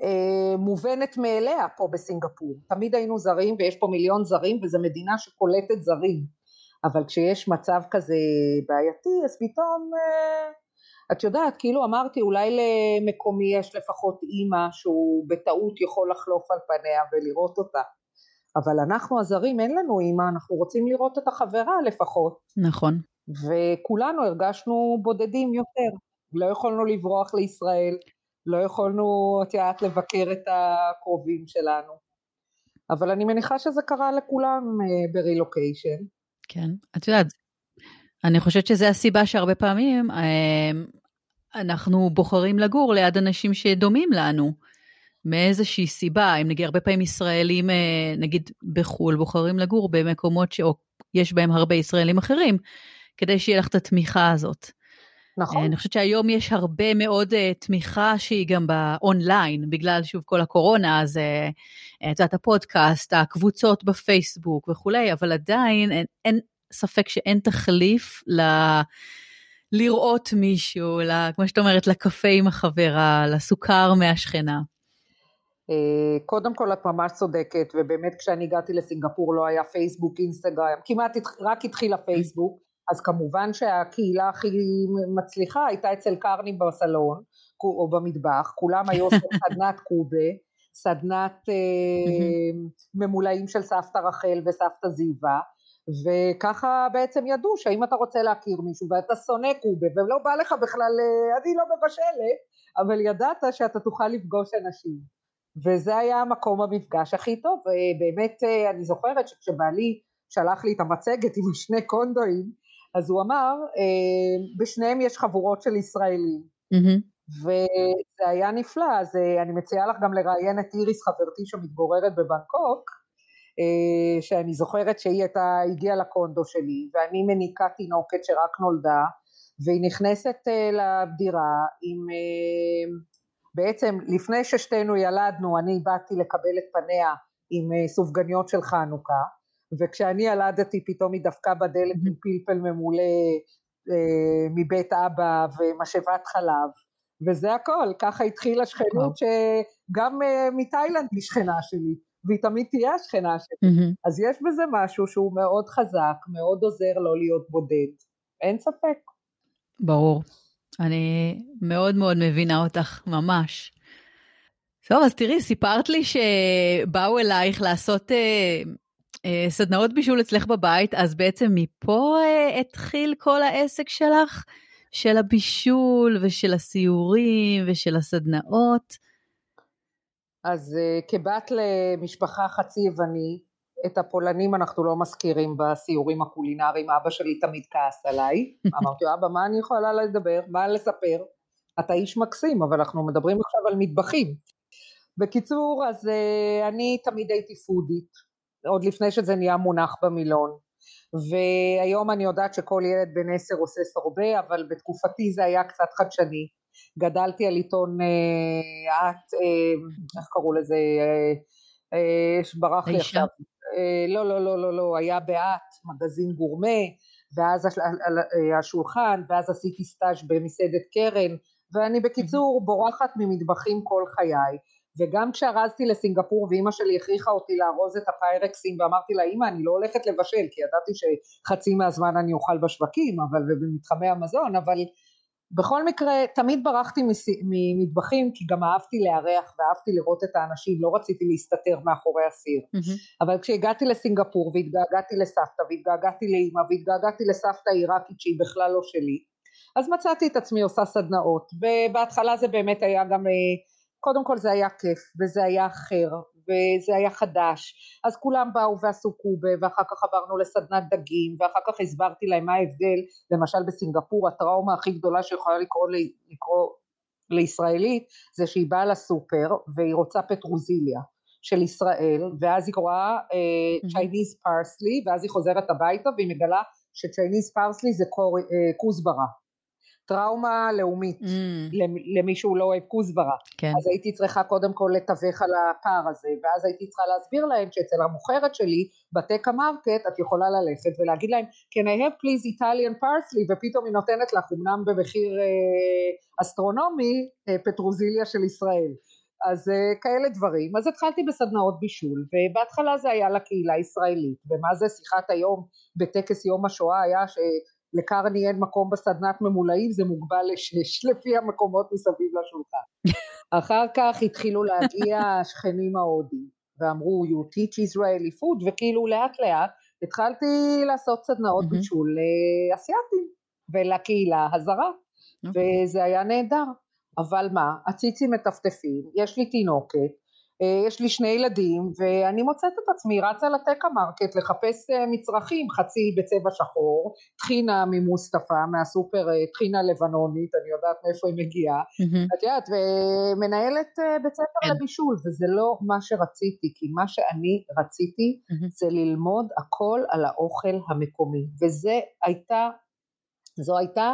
אה, מובנת מאליה פה בסינגפור. תמיד היינו זרים ויש פה מיליון זרים וזו מדינה שקולטת זרים. אבל כשיש מצב כזה בעייתי אז פתאום אה, את יודעת כאילו אמרתי אולי למקומי יש לפחות אימא שהוא בטעות יכול לחלוף על פניה ולראות אותה אבל אנחנו הזרים אין לנו אימא אנחנו רוצים לראות את החברה לפחות. נכון. וכולנו הרגשנו בודדים יותר. לא יכולנו לברוח לישראל לא יכולנו את יודעת לבקר את הקרובים שלנו. אבל אני מניחה שזה קרה לכולם אה, ברילוקיישן. כן, את יודעת, אני חושבת שזו הסיבה שהרבה פעמים אה, אנחנו בוחרים לגור ליד אנשים שדומים לנו. מאיזושהי סיבה, אם נגיד הרבה פעמים ישראלים, אה, נגיד בחו"ל, בוחרים לגור במקומות שיש בהם הרבה ישראלים אחרים, כדי שיהיה לך את התמיכה הזאת. נכון. אני חושבת שהיום יש הרבה מאוד uh, תמיכה שהיא גם באונליין, בגלל שוב כל הקורונה, אז את יודעת, הפודקאסט, הקבוצות בפייסבוק וכולי, אבל עדיין אין, אין ספק שאין תחליף ל... לראות מישהו, ל, כמו שאת אומרת, לקפה עם החברה, לסוכר מהשכנה. אה, קודם כל את ממש צודקת, ובאמת כשאני הגעתי לסינגפור לא היה פייסבוק, אינסטגרם, כמעט רק התחיל הפייסבוק, אז כמובן שהקהילה הכי מצליחה הייתה אצל קרני בסלון או במטבח, כולם היו עושים [laughs] סדנת קובה, סדנת אה, ממולאים של סבתא רחל וסבתא זיווה, וככה בעצם ידעו שאם אתה רוצה להכיר מישהו ואתה שונא קובה ולא בא לך בכלל, אה, אני לא מבשלת, אבל ידעת שאתה תוכל לפגוש אנשים. וזה היה מקום המפגש הכי טוב, ובאמת אה, אני זוכרת שכשבעלי שלח לי את המצגת עם שני קונדואים, אז הוא אמר, אה, בשניהם יש חבורות של ישראלים. Mm-hmm. וזה היה נפלא, אז אה, אני מציעה לך גם לראיין את איריס חברתי שמתגוררת בבנקוק, אה, שאני זוכרת שהיא הייתה, הגיעה לקונדו שלי, ואני מניקה תינוקת שרק נולדה, והיא נכנסת לדירה עם, בעצם לפני ששתינו ילדנו, אני באתי לקבל את פניה עם סופגניות של חנוכה, וכשאני ילדתי פתאום היא דפקה בדלת עם פלפל ממולא אה, מבית אבא ומשאבת חלב, וזה הכל, ככה התחילה שכנות שגם אה, מתאילנד היא שכנה שלי, והיא תמיד תהיה השכנה שלי. אז יש בזה משהו שהוא מאוד חזק, מאוד עוזר לא להיות בודד, אין ספק. ברור, אני מאוד מאוד מבינה אותך, ממש. טוב, אז תראי, סיפרת לי שבאו אלייך לעשות אה, אה, סדנאות בישול אצלך בבית, אז בעצם מפה אה, התחיל כל העסק שלך, של הבישול ושל הסיורים ושל הסדנאות? אז אה, כבת למשפחה חצי יווני, את הפולנים אנחנו לא מזכירים בסיורים הקולינריים, אבא שלי תמיד כעס עליי. [laughs] אמרתי לו, אבא, מה אני יכולה לדבר? מה לספר? אתה איש מקסים, אבל אנחנו מדברים עכשיו על מטבחים. בקיצור, אז אני תמיד הייתי פודית. עוד לפני שזה נהיה מונח במילון. והיום אני יודעת שכל ילד בן עשר עושה סורבה, אבל בתקופתי זה היה קצת חדשני. גדלתי על עיתון אה, את, אה, איך קראו לזה, אה, ברח לי עכשיו, לא לא לא לא לא, היה באת, מגזין גורמה, ואז השולחן, ואז עשיתי סטאז' במסעדת קרן, ואני בקיצור בורחת ממטבחים כל חיי. וגם כשארזתי לסינגפור ואימא שלי הכריחה אותי לארוז את הפיירקסים ואמרתי לה אימא אני לא הולכת לבשל כי ידעתי שחצי מהזמן אני אוכל בשווקים אבל ובמתחמי המזון אבל בכל מקרה תמיד ברחתי ממטבחים כי גם אהבתי לארח ואהבתי לראות את האנשים לא רציתי להסתתר מאחורי הסיר mm-hmm. אבל כשהגעתי לסינגפור והתגעגעתי לסבתא והתגעגעתי לאימא והתגעגעתי לסבתא עיראקית שהיא בכלל לא שלי אז מצאתי את עצמי עושה סדנאות ובהתחלה זה באמת היה גם אה, קודם כל זה היה כיף וזה היה אחר וזה היה חדש. אז כולם באו ועשו קובה ואחר כך עברנו לסדנת דגים ואחר כך הסברתי להם מה ההבדל. למשל בסינגפור הטראומה הכי גדולה שיכולה לקרוא, לקרוא לישראלית זה שהיא באה לסופר והיא רוצה פטרוזיליה של ישראל ואז היא רואה uh, פרסלי ואז היא חוזרת הביתה והיא מגלה פרסלי זה uh, כוסברה טראומה לאומית mm. למי שהוא לא אוהב כוסברה כן. אז הייתי צריכה קודם כל לתווך על הפער הזה ואז הייתי צריכה להסביר להם שאצל המוכרת שלי בטק המרקט את יכולה ללכת ולהגיד להם can I have please Italian parsley ופתאום היא נותנת לך אמנם במחיר אה, אסטרונומי אה, פטרוזיליה של ישראל אז אה, כאלה דברים אז התחלתי בסדנאות בישול ובהתחלה זה היה לקהילה הישראלית ומה זה שיחת היום בטקס יום השואה היה ש... לקרני אין מקום בסדנת ממולאים זה מוגבל לשש [laughs] לפי המקומות מסביב לשולחן. [laughs] אחר כך התחילו להגיע השכנים ההודים ואמרו you teach Israeli food וכאילו לאט לאט התחלתי לעשות סדנאות בישול לאסייתים ולקהילה הזרה. אוקיי. וזה היה נהדר אבל מה הציצים מטפטפים יש לי תינוקת יש לי שני ילדים ואני מוצאת את עצמי רצה ל Tekka Market לחפש אה, מצרכים חציל בצבע שחור טחינה ממוסטפא מהסופר אה, טחינה לבנונית אני יודעת מאיפה היא מגיעה mm-hmm. את יודעת ומנהלת בית ספר כן. לבישול וזה לא מה שרציתי כי מה שאני רציתי mm-hmm. זה ללמוד הכל על האוכל המקומי וזה הייתה זו הייתה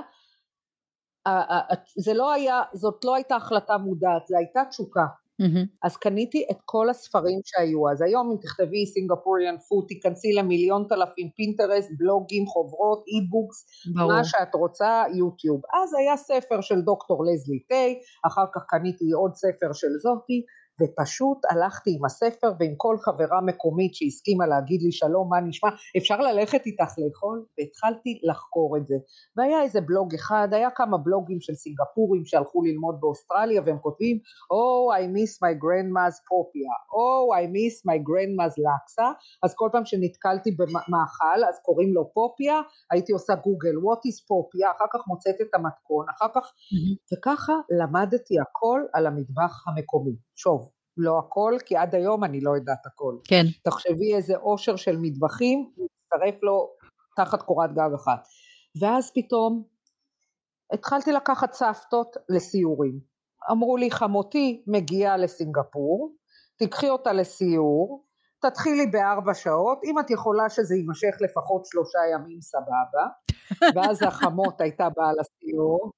זה לא היה, זאת לא הייתה החלטה מודעת, זו הייתה תשוקה. Mm-hmm. אז קניתי את כל הספרים שהיו. אז היום אם תכתבי Singaporean food תיכנסי למיליון דפים פינטרסט בלוגים חוברות e-books מה שאת רוצה יוטיוב. אז היה ספר של דוקטור לסלי טיי אחר כך קניתי עוד ספר של זאתי ופשוט הלכתי עם הספר ועם כל חברה מקומית שהסכימה להגיד לי שלום מה נשמע? אפשר ללכת איתך לאכול? והתחלתי לחקור את זה. והיה איזה בלוג אחד היה כמה בלוגים של סינגפורים שהלכו ללמוד באוסטרליה והם כותבים Oh I miss my grandma's popia Oh I miss my grandma's laksa. אז כל פעם שנתקלתי במאכל אז קוראים לו פופיה הייתי עושה גוגל what is פופיה אחר כך מוצאת את המתכון אחר כך mm-hmm. וככה למדתי הכל על המטבח המקומי שוב לא הכל, כי עד היום אני לא יודעת הכל. כן. תחשבי איזה עושר של מטבחים, מצטרף לו תחת קורת גג אחת. ואז פתאום התחלתי לקחת סבתות לסיורים. אמרו לי, חמותי מגיעה לסינגפור, תיקחי אותה לסיור, תתחילי בארבע שעות, אם את יכולה שזה יימשך לפחות שלושה ימים סבבה, [laughs] ואז החמות הייתה באה לסיור,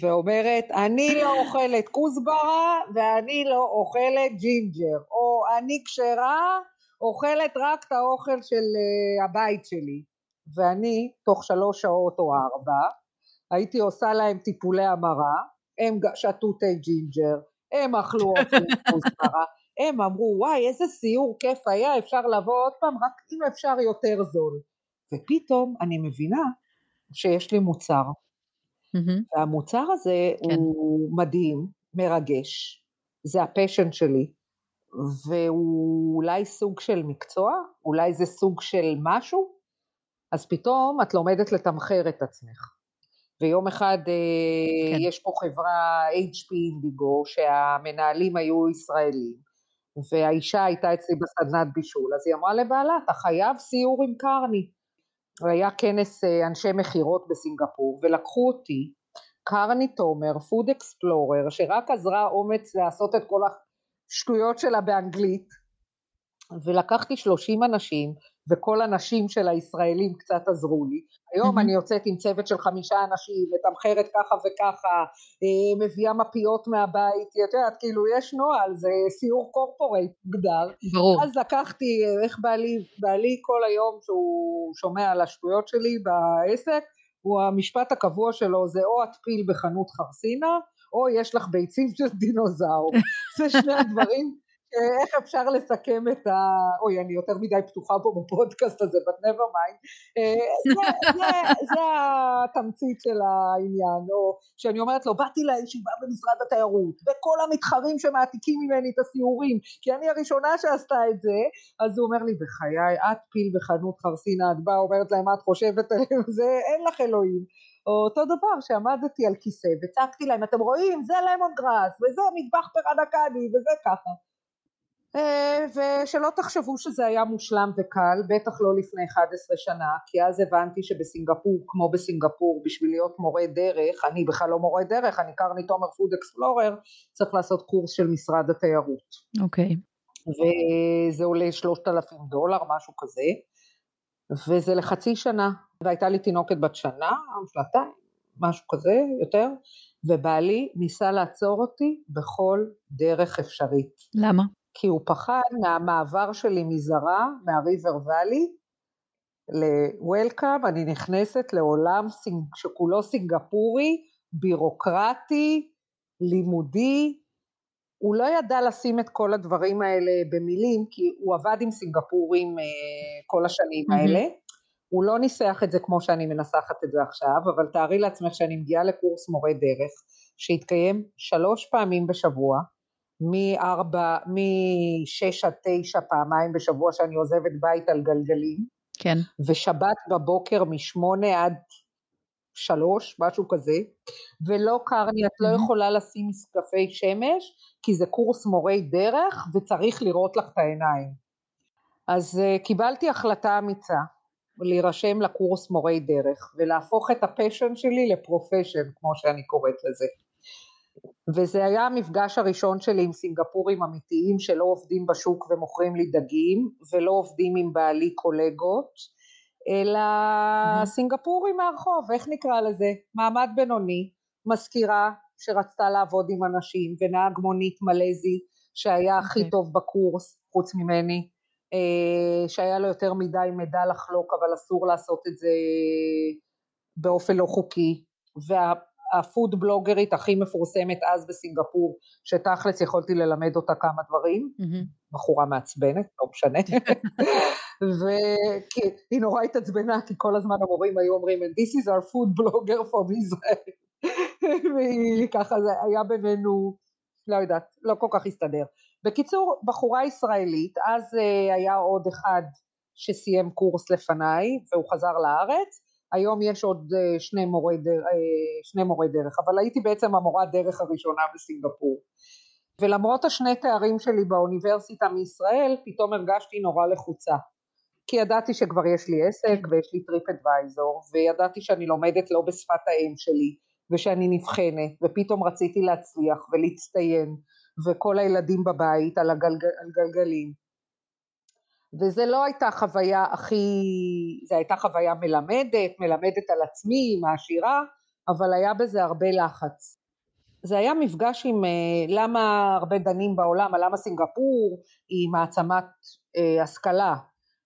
ואומרת אני לא אוכלת כוסברה ואני לא אוכלת ג'ינג'ר או אני כשרה אוכלת רק את האוכל של uh, הבית שלי. ואני תוך שלוש שעות או ארבע הייתי עושה להם טיפולי המרה הם שתו תה ג'ינג'ר הם אכלו [laughs] אוכל כוסברה הם אמרו וואי איזה סיור כיף היה אפשר לבוא עוד פעם רק אם אפשר יותר זול. ופתאום אני מבינה שיש לי מוצר Mm-hmm. והמוצר הזה כן. הוא מדהים, מרגש, זה הפשן שלי, והוא אולי סוג של מקצוע, אולי זה סוג של משהו, אז פתאום את לומדת לתמחר את עצמך. ויום אחד אה, כן. יש פה חברה HP אינדיגו שהמנהלים היו ישראלים והאישה הייתה אצלי בסדנת בישול אז היא אמרה לבעלה אתה חייב סיור עם קרני היה כנס אה, אנשי מכירות בסינגפור ולקחו אותי קרני תומר, פוד אקספלורר, שרק עזרה אומץ לעשות את כל השטויות שלה באנגלית ולקחתי שלושים אנשים וכל הנשים של הישראלים קצת עזרו לי. היום mm-hmm. אני יוצאת עם צוות של חמישה אנשים, מתמחרת ככה וככה, אה, מביאה מפיות מהבית, את יודעת, כאילו יש נוהל, זה סיור קורפורייט מוגדר. ברור. אז לקחתי, איך בעלי, בעלי כל היום שהוא שומע על השטויות שלי בעסק, הוא המשפט הקבוע שלו זה או את פיל בחנות חרסינה, או יש לך ביצים של דינוזאור. [laughs] זה שני הדברים איך אפשר לסכם את ה... אוי, אני יותר מדי פתוחה פה בפודקאסט הזה, but never mind. אה, זה, התמצית של העניין, או שאני אומרת לו, באתי לישיבה במשרד התיירות, וכל המתחרים שמעתיקים ממני את הסיורים, כי אני הראשונה שעשתה את זה, אז הוא אומר לי, בחיי, את פיל בחנות חרסינה, את באה, אומרת להם, מה את חושבת עליהם, [laughs] זה, אין לך אלוהים. או אותו דבר שעמדתי על כיסא וצעקתי להם אתם רואים זה למון גראס וזה מטבח פרדקני וזה ככה ושלא תחשבו שזה היה מושלם וקל, בטח לא לפני 11 שנה, כי אז הבנתי שבסינגפור, כמו בסינגפור, בשביל להיות מורה דרך, אני בכלל לא מורה דרך, אני קרני תומר פוד אקספלורר, צריך לעשות קורס של משרד התיירות. אוקיי. Okay. וזה עולה 3,000 דולר, משהו כזה, וזה לחצי שנה, והייתה לי תינוקת בת שנה, שנתיים, משהו כזה, יותר, ובעלי ניסה לעצור אותי בכל דרך אפשרית. למה? כי הוא פחד מהמעבר שלי מזרה, מהריבר ואלי, ל-Welcome, אני נכנסת לעולם שכולו סינגפורי, בירוקרטי, לימודי, הוא לא ידע לשים את כל הדברים האלה במילים, כי הוא עבד עם סינגפורים אה, כל השנים mm-hmm. האלה, הוא לא ניסח את זה כמו שאני מנסחת את זה עכשיו, אבל תארי לעצמך שאני מגיעה לקורס מורה דרך, שהתקיים שלוש פעמים בשבוע, מארבע, משש עד תשע פעמיים בשבוע שאני עוזבת בית על גלגלים. כן. ושבת בבוקר משמונה עד שלוש, משהו כזה, ולא קרני, את לא יכולה לשים משקפי שמש, כי זה קורס מורי דרך וצריך לראות לך את העיניים. אז uh, קיבלתי החלטה אמיצה, להירשם לקורס מורי דרך, ולהפוך את ה passion שלי ל profession, כמו שאני קוראת לזה. וזה היה המפגש הראשון שלי עם סינגפורים אמיתיים שלא עובדים בשוק ומוכרים לי דגים ולא עובדים עם בעלי קולגות אלא mm-hmm. סינגפורים מהרחוב, איך נקרא לזה? מעמד בינוני, מזכירה שרצתה לעבוד עם אנשים ונהג מונית מלזי שהיה הכי okay. אוקיי. טוב בקורס חוץ ממני אה, שהיה לו יותר מדי מידע לחלוק אבל אסור לעשות את זה באופן לא חוקי וה... הפוד בלוגרית הכי מפורסמת אז בסינגפור, שתכלס יכולתי ללמד אותה כמה דברים, mm-hmm. בחורה מעצבנת, לא משנה, [laughs] והיא נורא התעצבנה, כי כל הזמן המורים היו אומרים, and this is our food blogger from Israel, [laughs] והיא ככה, זה היה בינינו, לא יודעת, לא כל כך הסתדר. בקיצור, בחורה ישראלית, אז uh, היה עוד אחד שסיים קורס לפניי, והוא חזר לארץ, היום יש עוד אה, שני מורי, דרך, אה, שני מורי דרך, אבל הייתי בעצם המורה דרך הראשונה בסינגפור. ולמרות השני תארים שלי באוניברסיטה מישראל, פתאום הרגשתי נורא לחוצה. כי ידעתי שכבר יש לי עסק. ויש לי TripAdvisor, וידעתי שאני לומדת לא בשפת האם שלי, ושאני נבחנת, ופתאום רציתי להצליח ולהצטיין, וכל הילדים בבית על, הגלגל, על גלגלים. וזה לא הייתה חוויה הכי, זו הייתה חוויה מלמדת, מלמדת על עצמי, מעשירה, אבל היה בזה הרבה לחץ. זה היה מפגש עם אה, למה הרבה דנים בעולם, למה סינגפור היא מעצמת אה, השכלה,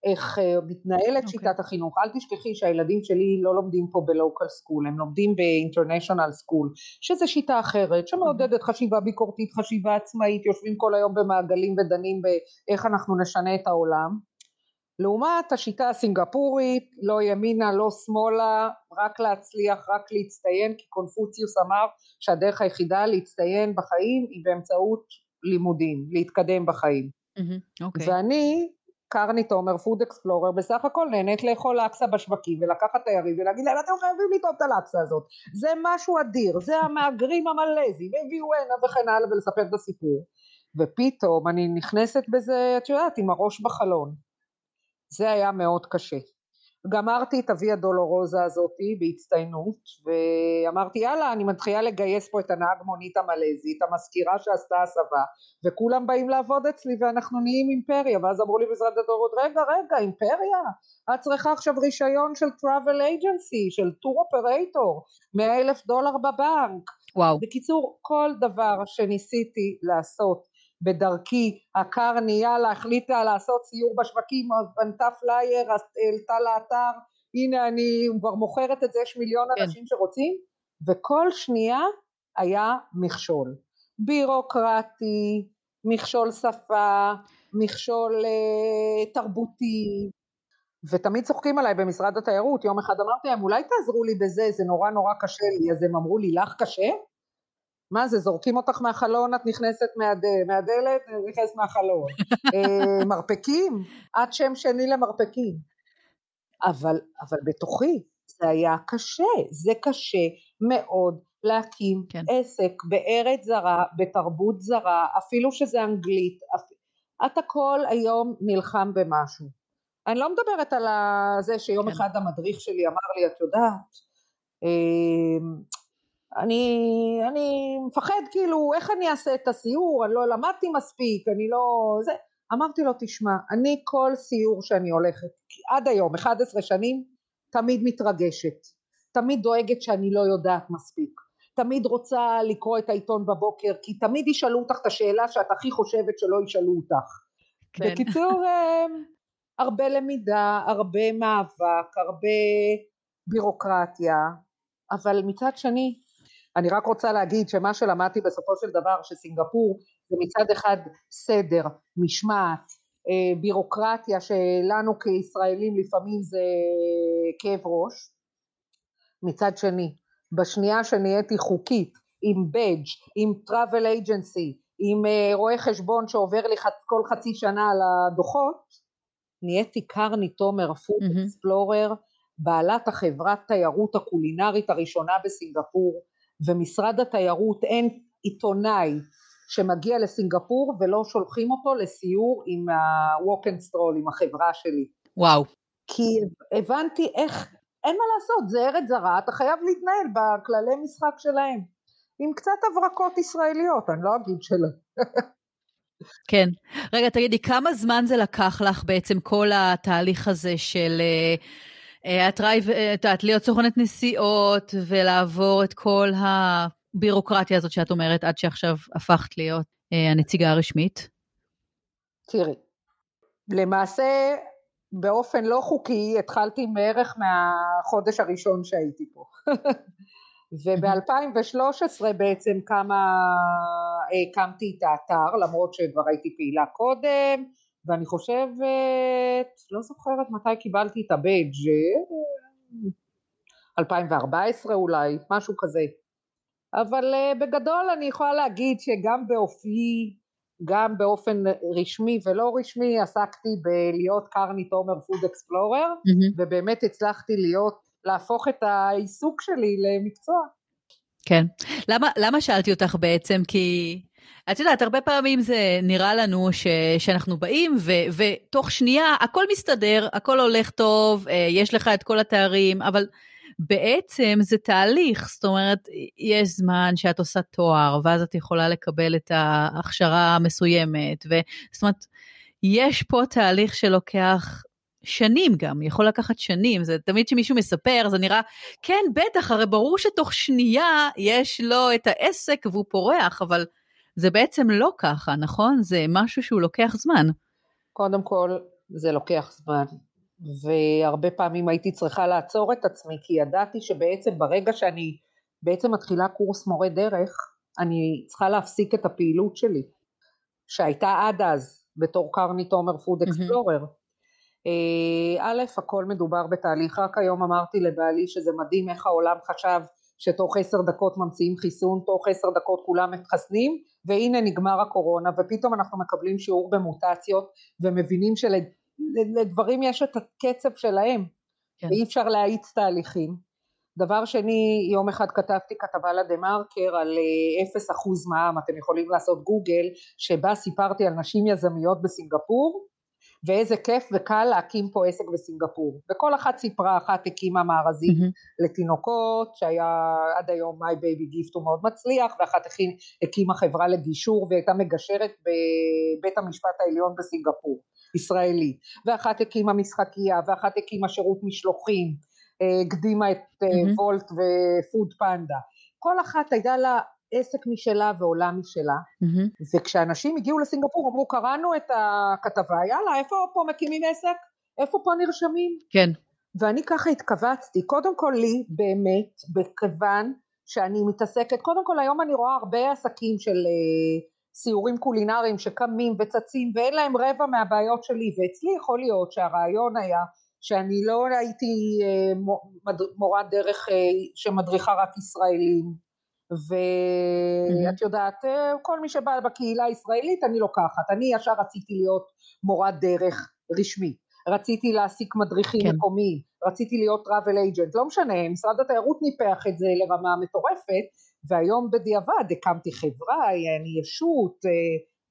איך אה, מתנהלת okay. אוקיי. שיטת החינוך. אל תשכחי שהילדים שלי לא לומדים פה ב local school, הם לומדים ב international school, שזה שיטה אחרת, שמעודדת חשיבה ביקורתית, חשיבה עצמאית, יושבים כל היום במעגלים ודנים באיך אנחנו נשנה את העולם. לעומת השיטה הסינגפורית, לא ימינה, לא שמאלה, רק להצליח, רק להצטיין, כי קונפוציוס אמר שהדרך היחידה להצטיין בחיים היא באמצעות לימודים, להתקדם בחיים. Mm-hmm, okay. ואני קרני תומר, פוד אקספלורר, בסך הכל נהנית לאכול לקסה בשווקים ולקחת תיירים ולהגיד להם אתם חייבים לטעום את הלקסה הזאת, זה משהו אדיר, זה המהגרים המלזי, והביאו הנה וכן הלאה ולספר את הסיפור. ופתאום אני נכנסת בזה, את יודעת, עם הראש בחלון. זה היה מאוד קשה. גמרתי את הוויה דולורוזה הזאתי בהצטיינות ואמרתי יאללה אני מתחילה לגייס פה את הנהג מונית המלזי את המזכירה שעשתה הסבה וכולם באים לעבוד אצלי ואנחנו נהיים אימפריה. ואז אמרו לי במשרד התיירות רגע רגע אימפריה? את צריכה עכשיו רישיון של travel agency של tour operator מאה אלף דולר בבנק. וואו. בקיצור כל דבר שניסיתי לעשות בדרכי. הקרני יאללה החליטה לעשות סיור בשווקים בנתה פלייר העלתה לאתר. הנה אני כבר מוכרת את זה יש מיליון כן. אנשים שרוצים. וכל שנייה היה מכשול. בירוקרטי מכשול שפה מכשול אה, תרבותי. ותמיד צוחקים עליי במשרד התיירות. יום אחד אמרתי להם אולי תעזרו לי בזה זה נורא נורא קשה לי. אז הם אמרו לי לך קשה? מה זה זורקים אותך מהחלון את נכנסת מהד... מהדלת נכנסת מהחלון [laughs] אה, מרפקים את שם שני למרפקים אבל, אבל בתוכי זה היה קשה זה קשה מאוד להקים כן. עסק בארץ זרה בתרבות זרה אפילו שזה אנגלית אפ... אתה כל היום נלחם במשהו אני לא מדברת על זה שיום כן. אחד המדריך שלי אמר לי את יודעת אה, אני, אני מפחד כאילו איך אני אעשה את הסיור, אני לא למדתי מספיק, אני לא... זה. אמרתי לו תשמע, אני כל סיור שאני הולכת, עד היום, 11 שנים, תמיד מתרגשת, תמיד דואגת שאני לא יודעת מספיק, תמיד רוצה לקרוא את העיתון בבוקר, כי תמיד ישאלו אותך את השאלה שאת הכי חושבת שלא ישאלו אותך. כן. בקיצור, אה, הרבה למידה, הרבה מאבק, הרבה בירוקרטיה, אבל מצד שני, אני רק רוצה להגיד שמה שלמדתי בסופו של דבר שסינגפור זה מצד אחד סדר, משמעת, אה, בירוקרטיה שלנו כישראלים לפעמים זה כאב ראש, מצד שני בשנייה שנהייתי חוקית עם בדג', עם travel agency, עם אה, רואה חשבון שעובר לי כל חצי שנה על הדוחות, נהייתי קרני תומר פוד. אקספלורר, בעלת החברת תיירות הקולינרית הראשונה בסינגפור, ומשרד התיירות אין עיתונאי שמגיע לסינגפור ולא שולחים אותו לסיור עם ה-walk and stroll, עם החברה שלי. וואו. כי הבנתי איך, אין מה לעשות, זה ארץ זרה, אתה חייב להתנהל בכללי משחק שלהם. עם קצת הברקות ישראליות, אני לא אגיד שלא. כן. רגע, תגידי, כמה זמן זה לקח לך בעצם כל התהליך הזה של אה, את יודעת, להיות סוכנת נסיעות ולעבור את כל הבירוקרטיה הזאת שאת אומרת, עד שעכשיו הפכת להיות אה, הנציגה הרשמית? תראי, למעשה באופן לא חוקי התחלתי בערך מהחודש הראשון שהייתי פה. [laughs] וב-2013 בעצם קמה, הקמתי את האתר למרות שכבר הייתי פעילה קודם ואני חושבת, לא זוכרת מתי קיבלתי את ה badge 2014 אולי, משהו כזה. אבל אה, בגדול אני יכולה להגיד שגם באופי, גם באופן רשמי ולא רשמי עסקתי בלהיות קרני תומר food explorer מהמם. ובאמת הצלחתי להיות, להפוך את העיסוק שלי למקצוע. כן. למה, למה שאלתי אותך בעצם? כי את יודעת, הרבה פעמים זה נראה לנו ש, שאנחנו באים ו, ותוך שנייה הכל מסתדר, הכל הולך טוב, אה, יש לך את כל התארים, אבל בעצם זה תהליך, זאת אומרת, יש זמן שאת עושה תואר, ואז את יכולה לקבל את ההכשרה המסוימת, ו, זאת אומרת, יש פה תהליך שלוקח שנים גם, יכול לקחת שנים, זה תמיד שמישהו מספר, זה נראה, כן, בטח, הרי ברור שתוך שנייה יש לו את העסק והוא פורח, אבל זה בעצם לא ככה, נכון? זה משהו שהוא לוקח זמן. קודם כל זה לוקח זמן והרבה פעמים הייתי צריכה לעצור את עצמי כי ידעתי שבעצם ברגע שאני בעצם מתחילה קורס מורה דרך אני צריכה להפסיק את הפעילות שלי שהייתה עד אז בתור קרני תומר פוד. אקספלורר. אה, א', הכל מדובר בתהליך, רק היום אמרתי לבעלי שזה מדהים איך העולם חשב שתוך עשר דקות ממציאים חיסון, תוך עשר דקות כולם מתחסנים, והנה נגמר הקורונה, ופתאום אנחנו מקבלים שיעור במוטציות, ומבינים שלדברים יש את הקצב שלהם, כן. ואי אפשר להאיץ תהליכים. דבר שני, יום אחד כתבתי כתבה לדה מרקר על אה, אפס אחוז מע"מ, אתם יכולים לעשות גוגל, שבה סיפרתי על נשים יזמיות בסינגפור, ואיזה כיף וקל להקים פה עסק בסינגפור. וכל אחת סיפרה, אחת הקימה מארזים mm-hmm. לתינוקות, שהיה עד היום My Baby Gift הוא מאוד מצליח, ואחת הכין, הקימה חברה לגישור והייתה מגשרת בבית המשפט העליון בסינגפור, ישראלית. ואחת הקימה משחקייה, ואחת הקימה שירות משלוחים, אה, הקדימה את mm-hmm. וולט ופוד פנדה. כל אחת הייתה לה עסק משלה ועולם משלה, mm-hmm. וכשאנשים הגיעו לסינגפור אמרו קראנו את הכתבה, יאללה איפה פה מקימים עסק? איפה פה נרשמים? כן. ואני ככה התכווצתי, קודם כל לי באמת, בכיוון שאני מתעסקת, קודם כל היום אני רואה הרבה עסקים של uh, סיורים קולינריים שקמים וצצים ואין להם רבע מהבעיות שלי, ואצלי יכול להיות שהרעיון היה שאני לא הייתי uh, מורת דרך uh, שמדריכה רק ישראלים, ואת יודעת, אה, כל מי שבא בקהילה הישראלית אני לוקחת, אני ישר רציתי להיות מורת דרך רשמית, רציתי להעסיק מדריכים כן. מקומיים, רציתי להיות travel agent, לא משנה, משרד התיירות ניפח את זה לרמה מטורפת, והיום בדיעבד הקמתי חברה, אני ישות, אה,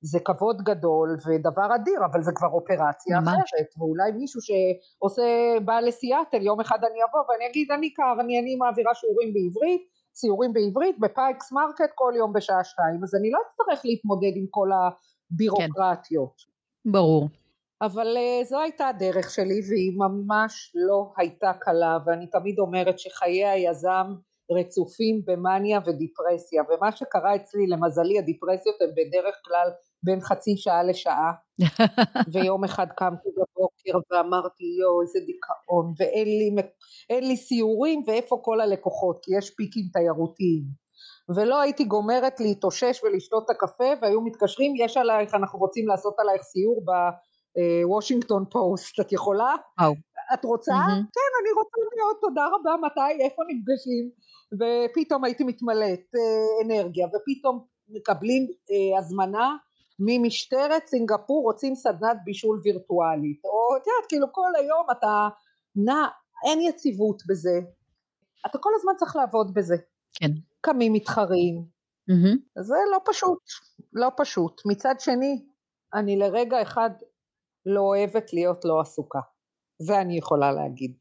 זה כבוד גדול ודבר אדיר, אבל זה כבר אופרציה ממש. אחרת, ואולי מישהו שעושה, בא לסיאטל, יום אחד אני אבוא ואני אגיד, אני קרני, אני מעבירה שיעורים בעברית, סיורים בעברית ב Pike's Market כל יום בשעה שתיים, אז אני לא אצטרך להתמודד עם כל הבירוקרטיות. כן. ברור. אבל uh, זו הייתה הדרך שלי והיא ממש לא הייתה קלה ואני תמיד אומרת שחיי היזם רצופים במאניה ודיפרסיה ומה שקרה אצלי למזלי הדיפרסיות הן בדרך כלל בין חצי שעה לשעה [laughs] ויום אחד קמתי בבוקר ואמרתי יואו איזה דיכאון ואין לי, לי סיורים ואיפה כל הלקוחות כי יש פיקים תיירותיים ולא הייתי גומרת להתאושש ולשתות את הקפה והיו מתקשרים יש עלייך אנחנו רוצים לעשות עלייך סיור בוושינגטון פוסט את יכולה? וואו. את רוצה? Mm-hmm. כן אני רוצה להיות תודה רבה מתי איפה נפגשים ופתאום הייתי מתמלאת אה, אנרגיה ופתאום מקבלים אה, הזמנה ממשטרת סינגפור רוצים סדנת בישול וירטואלית, או את יודעת, כאילו כל היום אתה נע, אין יציבות בזה, אתה כל הזמן צריך לעבוד בזה. כן. קמים מתחרים, mm-hmm. זה לא פשוט, לא פשוט. מצד שני, אני לרגע אחד לא אוהבת להיות לא עסוקה, זה אני יכולה להגיד.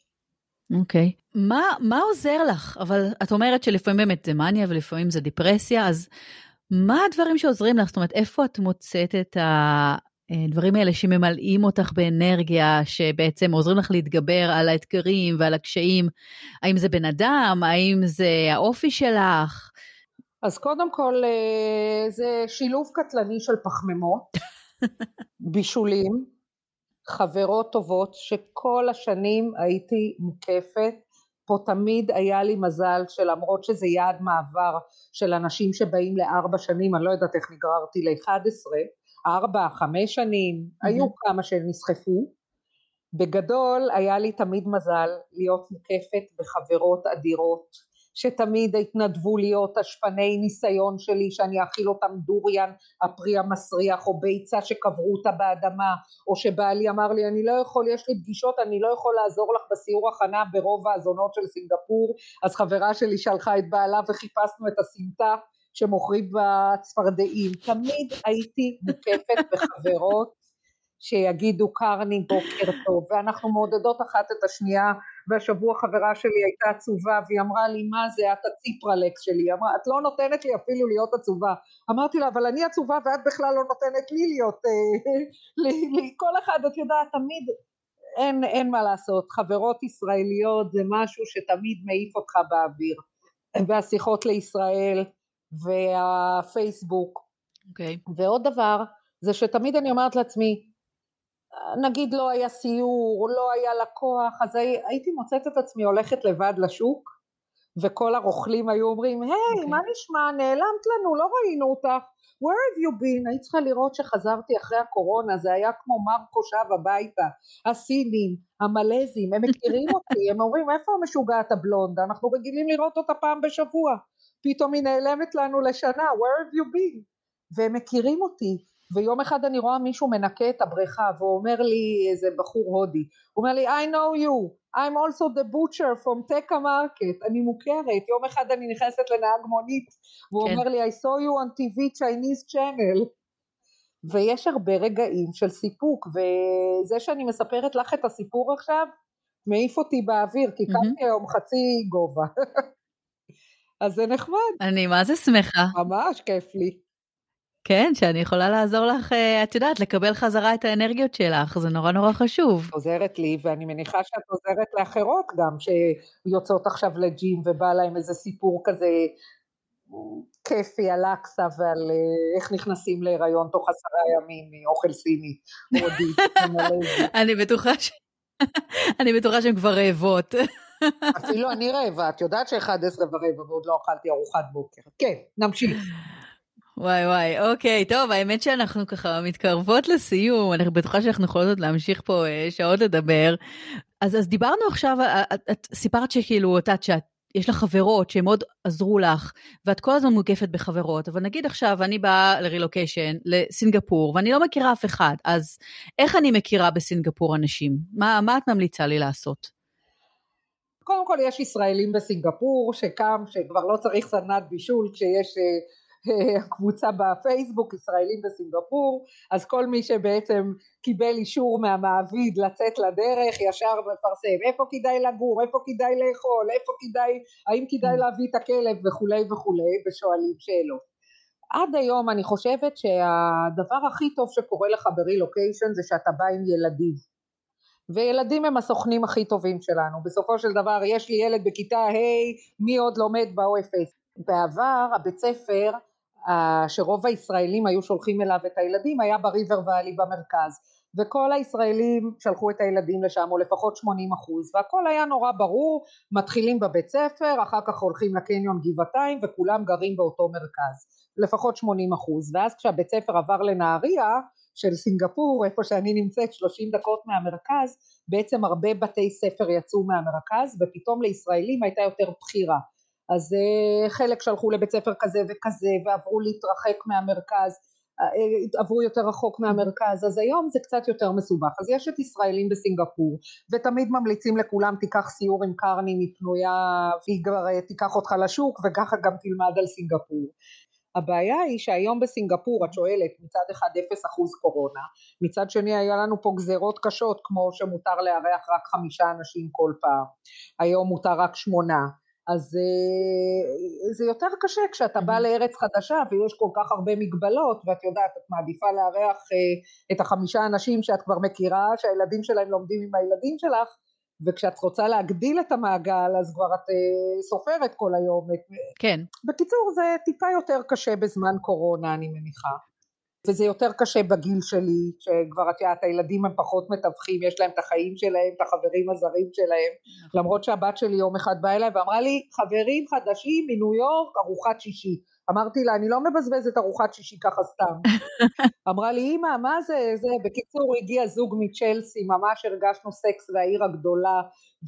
אוקיי. Okay. מה, מה עוזר לך? אבל את אומרת שלפעמים באמת זה מניה ולפעמים זה דיפרסיה, אז מה הדברים שעוזרים לך? זאת אומרת, איפה את מוצאת את הדברים האלה שממלאים אותך באנרגיה, שבעצם עוזרים לך להתגבר על האתגרים ועל הקשיים? האם זה בן אדם? האם זה האופי שלך? אז קודם כל, אה, זה שילוב קטלני של פחמימות, [laughs] בישולים, חברות טובות, שכל השנים הייתי מוקפת פה תמיד היה לי מזל שלמרות שזה יעד מעבר של אנשים שבאים לארבע שנים, אני לא יודעת איך נגררתי ל-11, ארבע, חמש שנים, mm-hmm. היו כמה שנסחפו. בגדול היה לי תמיד מזל להיות מוקפת בחברות אדירות שתמיד התנדבו להיות השפני ניסיון שלי שאני אאכיל אותם דוריאן הפרי המסריח או ביצה שקברו אותה באדמה או שבעלי אמר לי אני לא יכול יש לי פגישות אני לא יכול לעזור לך בסיור הכנה ברוב האזונות של סינגפור. אז חברה שלי שלחה את בעלה וחיפשנו את הסמטה שמוכרים בצפרדעים. תמיד הייתי מוקפת [laughs] בחברות שיגידו קרני בוקר טוב. ואנחנו מעודדות אחת את השנייה והשבוע חברה שלי הייתה עצובה והיא אמרה לי מה זה את הציפרלקס שלי אמרה את לא נותנת לי אפילו להיות עצובה אמרתי לה אבל אני עצובה ואת בכלל לא נותנת לי להיות אה, [laughs] כל אחד את יודעת תמיד אין, אין מה לעשות חברות ישראליות זה משהו שתמיד מעיף אותך באוויר והשיחות לישראל והפייסבוק okay. אוקיי. ועוד דבר זה שתמיד אני אומרת לעצמי נגיד לא היה סיור, לא היה לקוח, אז הייתי מוצאת את עצמי הולכת לבד לשוק, וכל הרוכלים היו אומרים, היי, hey, אוקיי. okay. מה נשמע, נעלמת לנו, לא ראינו אותך, where have you been? היית צריכה לראות שחזרתי אחרי הקורונה, זה היה כמו מרקו שב הביתה, הסינים, המלזים, הם מכירים [laughs] אותי, הם אומרים, איפה המשוגעת הבלונדה? אנחנו רגילים לראות אותה פעם בשבוע, פתאום היא נעלמת לנו לשנה, where have you been? והם מכירים אותי, ויום אחד אני רואה מישהו מנקה את הבריכה והוא אומר לי איזה בחור הודי, הוא אומר לי I know you, I'm also the butcher from Teka market, אני מוכרת, יום אחד אני נכנסת לנהג מונית והוא כן. אומר לי I saw you on TV Chinese channel ויש הרבה רגעים של סיפוק, וזה שאני מספרת לך את הסיפור עכשיו, מעיף אותי באוויר, כי קמתי mm-hmm. היום חצי גובה. [laughs] אז זה נחמד. אני מה זה שמחה. ממש כיף לי. כן, שאני יכולה לעזור לך, אה, את יודעת, לקבל חזרה את האנרגיות שלך, זה נורא נורא חשוב. עוזרת לי, ואני מניחה שאת עוזרת לאחרות גם, שיוצאות עכשיו לג'ים ובא להם איזה סיפור כזה כיפי על אקסה ועל אה, איך נכנסים להיריון תוך עשרה ימים מאוכל סיני, [laughs] אני בטוחה ש... [laughs] אני בטוחה שהן כבר רעבות. אפילו אני רעבה, את יודעת שאחד עשרה ורבע ועוד לא אכלתי ארוחת בוקר. כן, נמשיך. וואי וואי, אוקיי, טוב, האמת שאנחנו ככה מתקרבות לסיום, אני בטוחה שאנחנו יכולות עוד להמשיך פה אה, שעות לדבר. אז, אז דיברנו עכשיו, את, את סיפרת שכאילו, את יודעת שאת יש לך חברות שהן מאוד עזרו לך, ואת כל הזמן מוקפת בחברות, אבל נגיד עכשיו אני באה לרילוקיישן, לסינגפור, ואני לא מכירה אף אחד, אז איך אני מכירה בסינגפור אנשים? מה, מה את ממליצה לי לעשות? קודם כל יש ישראלים בסינגפור שקם, שכבר לא צריך סדנת בישול כשיש אה, קבוצה בפייסבוק ישראלים בסינגפור אז כל מי שבעצם קיבל אישור מהמעביד לצאת לדרך ישר מפרסם איפה כדאי לגור? איפה כדאי לאכול? איפה כדאי? האם כדאי mm. להביא את הכלב? וכולי וכולי ושואלים שאלות. עד היום אני חושבת שהדבר הכי טוב שקורה לך ברילוקיישן זה שאתה בא עם ילדים. וילדים הם הסוכנים הכי טובים שלנו. בסופו של דבר יש לי ילד בכיתה ה' מי עוד לומד באופס? בעבר הבית ספר שרוב הישראלים היו שולחים אליו את הילדים היה בריבר ואלי במרכז. וכל הישראלים שלחו את הילדים לשם או לפחות 80 אחוז והכל היה נורא ברור מתחילים בבית ספר אחר כך הולכים לקניון גבעתיים וכולם גרים באותו מרכז. לפחות 80 אחוז. ואז כשהבית ספר עבר לנהריה של סינגפור איפה שאני נמצאת 30 דקות מהמרכז בעצם הרבה בתי ספר יצאו מהמרכז ופתאום לישראלים הייתה יותר בחירה אז אה, חלק שלחו לבית ספר כזה וכזה ועברו להתרחק מהמרכז אה, עברו יותר רחוק מהמרכז אז היום זה קצת יותר מסובך. אז יש את ישראלים בסינגפור ותמיד ממליצים לכולם תיקח סיור עם קרני מפנויה והיא כבר אה, תיקח אותך לשוק וככה גם תלמד על סינגפור. הבעיה היא שהיום בסינגפור את שואלת מצד אחד אפס אחוז קורונה מצד שני היה לנו פה גזרות קשות כמו שמותר לארח רק חמישה אנשים כל פעם. היום מותר רק שמונה אז אה, זה יותר קשה כשאתה בא לארץ חדשה ויש כל כך הרבה מגבלות ואת יודעת את מעדיפה לארח אה, את החמישה אנשים שאת כבר מכירה שהילדים שלהם לומדים עם הילדים שלך וכשאת רוצה להגדיל את המעגל אז כבר את אה, סופרת כל היום. כן. בקיצור זה טיפה יותר קשה בזמן קורונה אני מניחה. וזה יותר קשה בגיל שלי, שכבר את יודעת הילדים הם פחות מתווכים, יש להם את החיים שלהם, את החברים הזרים שלהם, נכון. למרות שהבת שלי יום אחד באה אליי ואמרה לי חברים חדשים מניו יורק ארוחת שישי, אמרתי לה אני לא מבזבזת ארוחת שישי ככה סתם, [laughs] אמרה לי אמא מה זה, זה, בקיצור הגיע זוג מצ'לסי, ממש הרגשנו סקס והעיר הגדולה,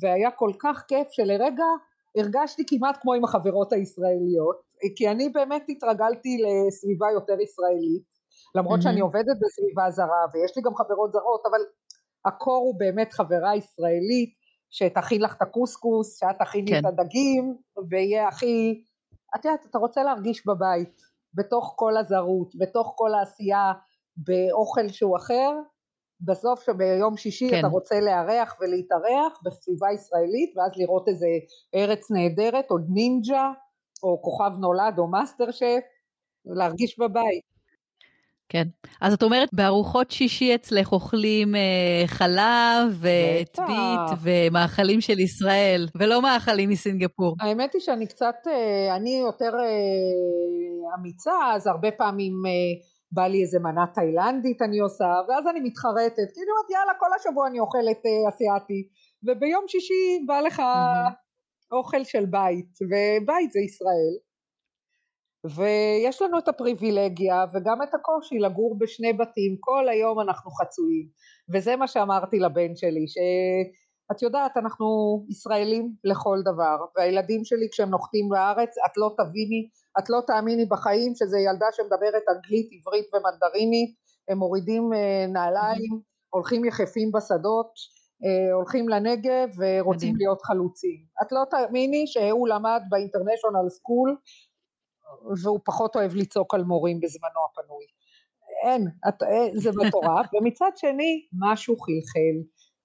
והיה כל כך כיף שלרגע הרגשתי כמעט כמו עם החברות הישראליות, כי אני באמת התרגלתי לסביבה יותר ישראלית, למרות mm-hmm. שאני עובדת בסביבה זרה ויש לי גם חברות זרות, אבל הקור הוא באמת חברה ישראלית שתכין לך את הקוסקוס, שאת תכיני כן. את הדגים, ויהיה הכי, את יודעת, אתה רוצה להרגיש בבית, בתוך כל הזרות, בתוך כל העשייה, באוכל שהוא אחר, בסוף שביום שישי כן. אתה רוצה לארח ולהתארח בסביבה ישראלית, ואז לראות איזה ארץ נהדרת, או נינג'ה, או כוכב נולד, או מאסטר שף, להרגיש בבית. כן. אז את אומרת, בארוחות שישי אצלך אוכלים אה, חלה וטבית ומאכלים של ישראל, ולא מאכלים מסינגפור. האמת היא שאני קצת, אה, אני יותר אה, אמיצה, אז הרבה פעמים אה, בא לי איזה מנה תאילנדית אני עושה, ואז אני מתחרטת, כאילו, יאללה, כל השבוע אני אוכלת אה, אסיאתי, וביום שישי בא לך mm-hmm. אוכל של בית, ובית זה ישראל. ויש לנו את הפריבילגיה וגם את הקושי לגור בשני בתים, כל היום אנחנו חצויים, וזה מה שאמרתי לבן שלי, שאת יודעת אנחנו ישראלים לכל דבר, והילדים שלי כשהם נוחתים בארץ, את לא תביני, את לא תאמיני בחיים שזה ילדה שמדברת אנגלית, עברית ומנדרינית, הם מורידים אה, נעליים, הולכים יחפים בשדות, אה, הולכים לנגב ורוצים מדהים. להיות חלוצים. את לא תאמיני שהוא למד באינטרנשיונל סקול והוא פחות אוהב לצעוק על מורים בזמנו הפנוי. אין, את, זה מטורף, [laughs] ומצד שני משהו חלחל,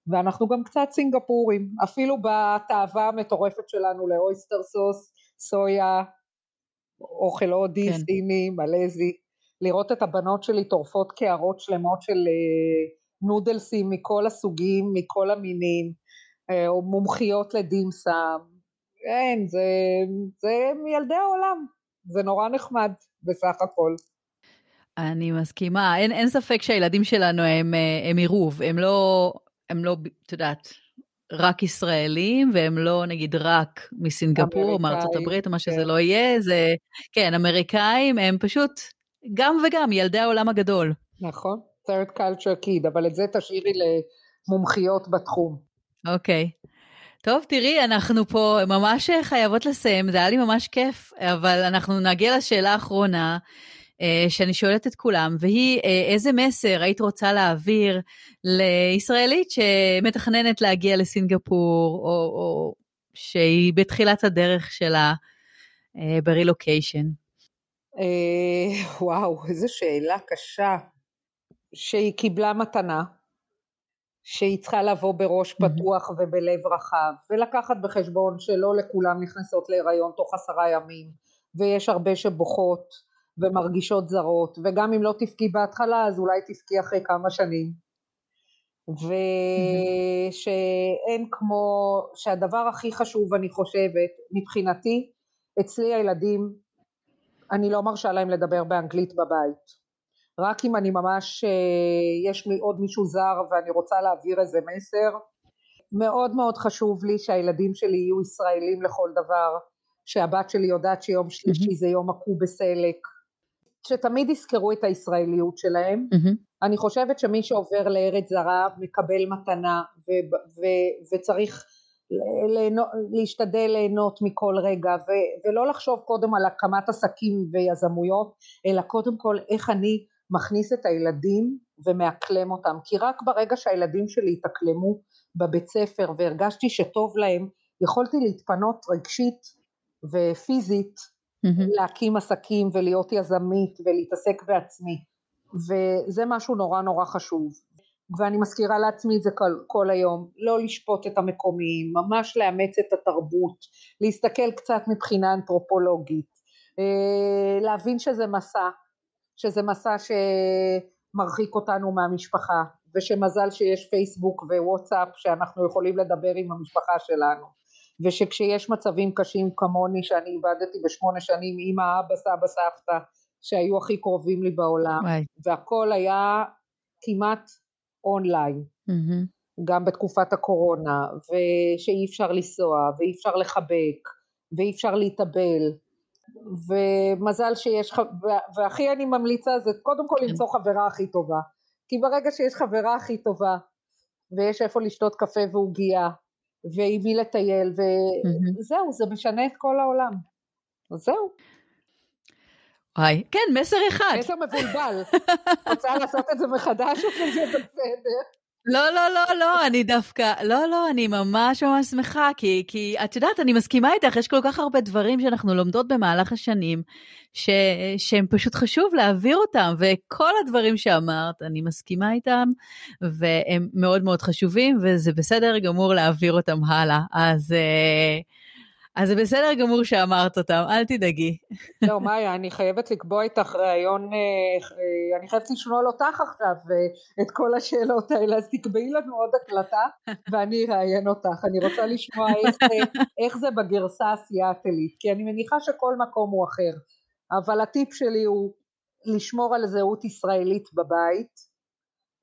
ואנחנו גם קצת סינגפורים, אפילו בתאווה המטורפת שלנו לאויסטר סוס, סויה, אוכל הודי, כן. סיני, מלזי, לראות את הבנות שלי טורפות קערות שלמות של אה, נודלסים מכל הסוגים, מכל המינים, אה, או מומחיות לדימסם, אין, זה, זה מילדי העולם, זה נורא נחמד בסך הכל. אני מסכימה, אין, אין ספק שהילדים שלנו הם, אה, הם עירוב, הם לא, הם לא, את יודעת, רק ישראלים, והם לא נגיד רק מסינגפור מארצות הברית מה שזה כן. לא יהיה, זה, כן, אמריקאים, הם פשוט גם וגם, ילדי העולם הגדול. נכון, third culture kid, אבל את זה תשאירי למומחיות בתחום. אוקיי. Okay. טוב, תראי, אנחנו פה ממש חייבות לסיים, זה היה לי ממש כיף, אבל אנחנו נגיע לשאלה האחרונה. אה, שאני שואלת את כולם, והיא אה, איזה מסר היית רוצה להעביר לישראלית שמתכננת להגיע לסינגפור, או, או שהיא בתחילת הדרך שלה אה, ברילוקיישן? וואו, איזו שאלה קשה. שהיא קיבלה מתנה, שהיא צריכה לבוא בראש פתוח ובלב רחב, ולקחת בחשבון שלא לכולם נכנסות להיריון תוך עשרה ימים, ויש הרבה שבוכות, ומרגישות זרות, וגם אם לא תבכי בהתחלה אז אולי תבכי אחרי כמה שנים. ושאין כמו, שהדבר הכי חשוב אני חושבת, מבחינתי, אצלי הילדים, אני לא מרשה להם לדבר באנגלית בבית. רק אם אני ממש, אה, יש לי עוד מישהו זר ואני רוצה להעביר איזה מסר. מאוד מאוד חשוב לי שהילדים שלי יהיו ישראלים לכל דבר, שהבת שלי יודעת שיום שלישי זה יום עקו בסלק, שתמיד יזכרו את הישראליות שלהם. Mm-hmm. אני חושבת שמי שעובר לארץ זרה מקבל מתנה ו- ו- וצריך ליהנו, להשתדל ליהנות מכל רגע ו- ולא לחשוב קודם על הקמת עסקים ויזמויות אלא קודם כל איך אני מכניס את הילדים ומאקלם אותם. כי רק ברגע שהילדים שלי התאקלמו בבית ספר והרגשתי שטוב להם יכולתי להתפנות רגשית ופיזית mm-hmm. להקים עסקים ולהיות יזמית ולהתעסק בעצמי. וזה משהו נורא נורא חשוב. ואני מזכירה לעצמי את זה כל, כל היום. לא לשפוט את המקומיים ממש לאמץ את התרבות להסתכל קצת מבחינה אנתרופולוגית אה, להבין שזה מסע שזה מסע שמרחיק אותנו מהמשפחה ושמזל שיש פייסבוק ווואטסאפ שאנחנו יכולים לדבר עם המשפחה שלנו ושכשיש מצבים קשים כמוני שאני איבדתי בשמונה שנים אמא, אבא, סבא, סבתא שהיו הכי קרובים לי בעולם וואי. והכל היה כמעט אונליין mm-hmm. גם בתקופת הקורונה ושאי אפשר לנסוע ואי אפשר לחבק ואי אפשר להתאבל ומזל שיש, והכי אני ממליצה זה קודם כל למצוא חברה הכי טובה כי ברגע שיש חברה הכי טובה ויש איפה לשתות קפה ועוגייה ועם מי לטייל, וזהו, זה משנה את כל העולם. אז זהו. וואי, כן, מסר אחד. מסר מבולבל. רוצה לעשות את זה מחדש או שזה בסדר? לא, לא, לא, לא, אני דווקא, לא, לא, אני ממש ממש שמחה, כי, כי את יודעת, אני מסכימה איתך, יש כל כך הרבה דברים שאנחנו לומדות במהלך השנים, ש, שהם פשוט חשוב להעביר אותם, וכל הדברים שאמרת, אני מסכימה איתם, והם מאוד מאוד חשובים, וזה בסדר גמור להעביר אותם הלאה. אז... uh, אז זה בסדר גמור שאמרת אותם, אל תדאגי. לא, מאיה, אני חייבת לקבוע איתך ראיון, אה, אה, אני חייבת לשאול אותך עכשיו אה, את כל השאלות האלה, אז תקבעי לנו עוד הקלטה ואני אראיין אותך. אני רוצה לשמוע איך, איך זה בגרסה הסיאטלית, כי אני מניחה שכל מקום הוא אחר, אבל הטיפ שלי הוא לשמור על זהות ישראלית בבית,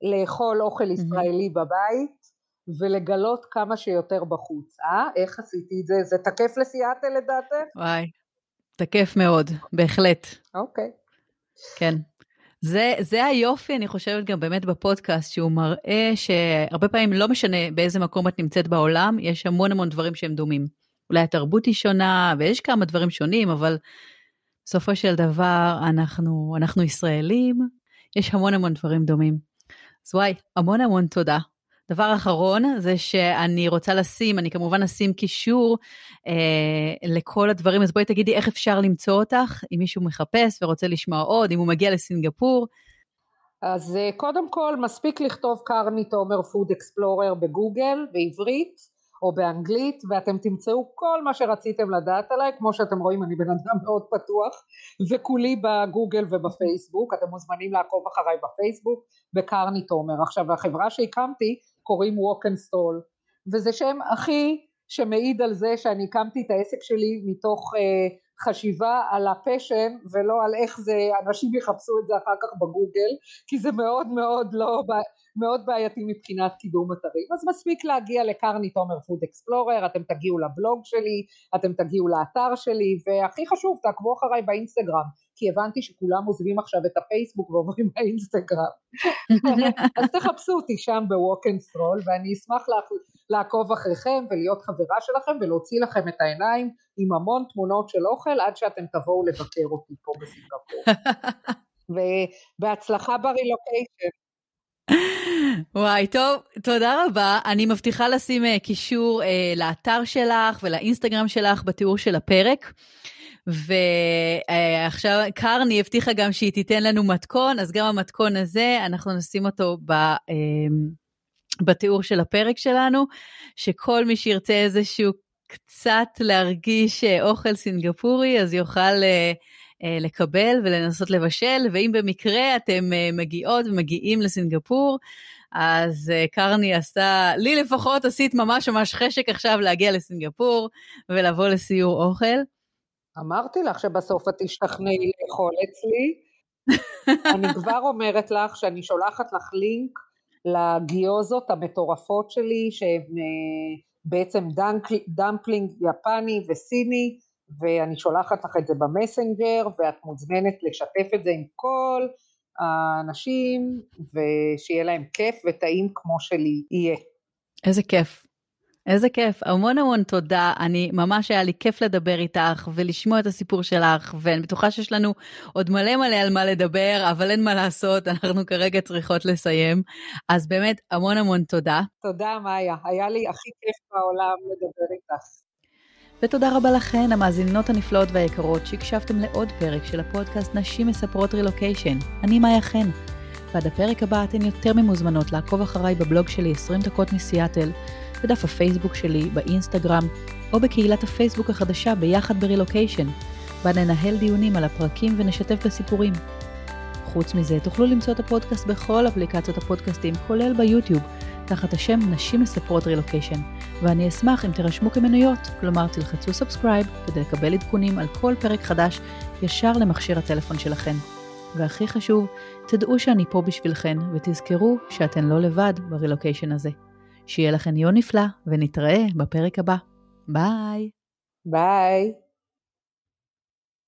לאכול אוכל ישראלי בבית, ולגלות כמה שיותר בחוץ. אה? איך עשיתי את זה? זה תקף לסיאטל לדעתך? וואי, תקף מאוד, בהחלט. אוקיי. כן. זה, זה היופי, אני חושבת, גם באמת בפודקאסט, שהוא מראה שהרבה פעמים לא משנה באיזה מקום את נמצאת בעולם, יש המון המון דברים שהם דומים. אולי התרבות היא שונה, ויש כמה דברים שונים, אבל בסופו של דבר אנחנו, אנחנו ישראלים, יש המון המון דברים דומים. אז וואי, המון המון תודה. דבר אחרון זה שאני רוצה לשים, אני כמובן אשים קישור אה, לכל הדברים, אז בואי תגידי איך אפשר למצוא אותך, אם מישהו מחפש ורוצה לשמוע עוד, אם הוא מגיע לסינגפור. אז אה, קודם כל מספיק לכתוב קרני תומר פוד אקספלורר בגוגל בעברית או באנגלית ואתם תמצאו כל מה שרציתם לדעת עליי. כמו שאתם רואים אני בן אדם מאוד פתוח וכולי בגוגל ובפייסבוק. אתם מוזמנים לעקוב אחריי בפייסבוק בקרני תומר. עכשיו החברה שהקמתי קוראים Wok and Stroll וזה שם הכי שמעיד על זה שאני הקמתי את העסק שלי מתוך אה, חשיבה על ה passion ולא על איך זה אנשים יחפשו את זה אחר כך בגוגל כי זה מאוד מאוד לא מאוד בעייתי מבחינת קידום אתרים. אז מספיק להגיע לקרני תומר food explorer אתם תגיעו לבלוג שלי אתם תגיעו לאתר שלי והכי חשוב תעקבו אחריי באינסטגרם כי הבנתי שכולם עוזבים עכשיו את הפייסבוק ועוברים [laughs] לאינסטגרם [laughs] אז תחפשו אותי שם ב Wok and Stroll ואני אשמח לעקוב אחריכם ולהיות חברה שלכם ולהוציא לכם את העיניים עם המון תמונות של אוכל עד שאתם תבואו לבקר אותי פה בסינגפור [laughs] ובהצלחה ברילוקיישן וואי, טוב, תודה רבה. אני מבטיחה לשים אה, קישור אה, לאתר שלך ולאינסטגרם שלך בתיאור של הפרק. ועכשיו קרני הבטיחה גם שהיא תיתן לנו מתכון, אז גם המתכון הזה, אנחנו נשים אותו ב, uh, בתיאור של הפרק שלנו, שכל מי שירצה איזשהו קצת להרגיש אוכל סינגפורי, אז יוכל... Uh, אה, לקבל ולנסות לבשל, ואם במקרה אתם אה, מגיעות ומגיעים לסינגפור, אז אה, קרני עשה, לי לפחות עשית ממש ממש חשק עכשיו להגיע לסינגפור ולבוא לסיור אוכל. אמרתי לך שבסוף את תשתכנעי לאכול אצלי. אני כבר אומרת לך שאני שולחת לך לינק לגיוזות המטורפות שלי, שהן בעצם דמפלינג יפני וסיני, ואני שולחת לך את זה במסנג'ר ואת מוזמנת לשתף את זה עם כל האנשים ושיהיה להם כיף וטעים כמו שלי יהיה. איזה כיף. איזה כיף, המון המון תודה, אני ממש היה לי כיף לדבר איתך ולשמוע את הסיפור שלך, ואני בטוחה שיש לנו עוד מלא מלא על מה לדבר, אבל אין מה לעשות, אנחנו כרגע צריכות לסיים. אז באמת, המון המון תודה. תודה, מאיה, היה לי הכי כיף בעולם לדבר איתך. ותודה רבה לכן, המאזינות הנפלאות והיקרות, שהקשבתם לעוד פרק של הפודקאסט נשים מספרות רילוקיישן. אני מאיה חן. ועד הפרק הבא אתן יותר ממוזמנות לעקוב אחריי בבלוג שלי 20 דקות מסיאטל, בדף הפייסבוק שלי, באינסטגרם, או בקהילת הפייסבוק החדשה ביחד ברילוקיישן, בה ננהל דיונים על הפרקים ונשתף בסיפורים. חוץ מזה, תוכלו למצוא את הפודקאסט בכל אפליקציות הפודקאסטים, כולל ביוטיוב, תחת השם נשים מספרות רילוקיישן, ואני אשמח אם תירשמו כמנויות, כלומר תלחצו subscribe כדי לקבל עדכונים על כל פרק חדש ישר למכשיר הטלפון שלכן. והכי חשוב, תדעו שאני פה בשבילכן, ותזכרו שאתן לא לבד ברילוקיישן הזה. שיהיה לכן יום נפלא, ונתראה בפרק הבא. ביי. ביי.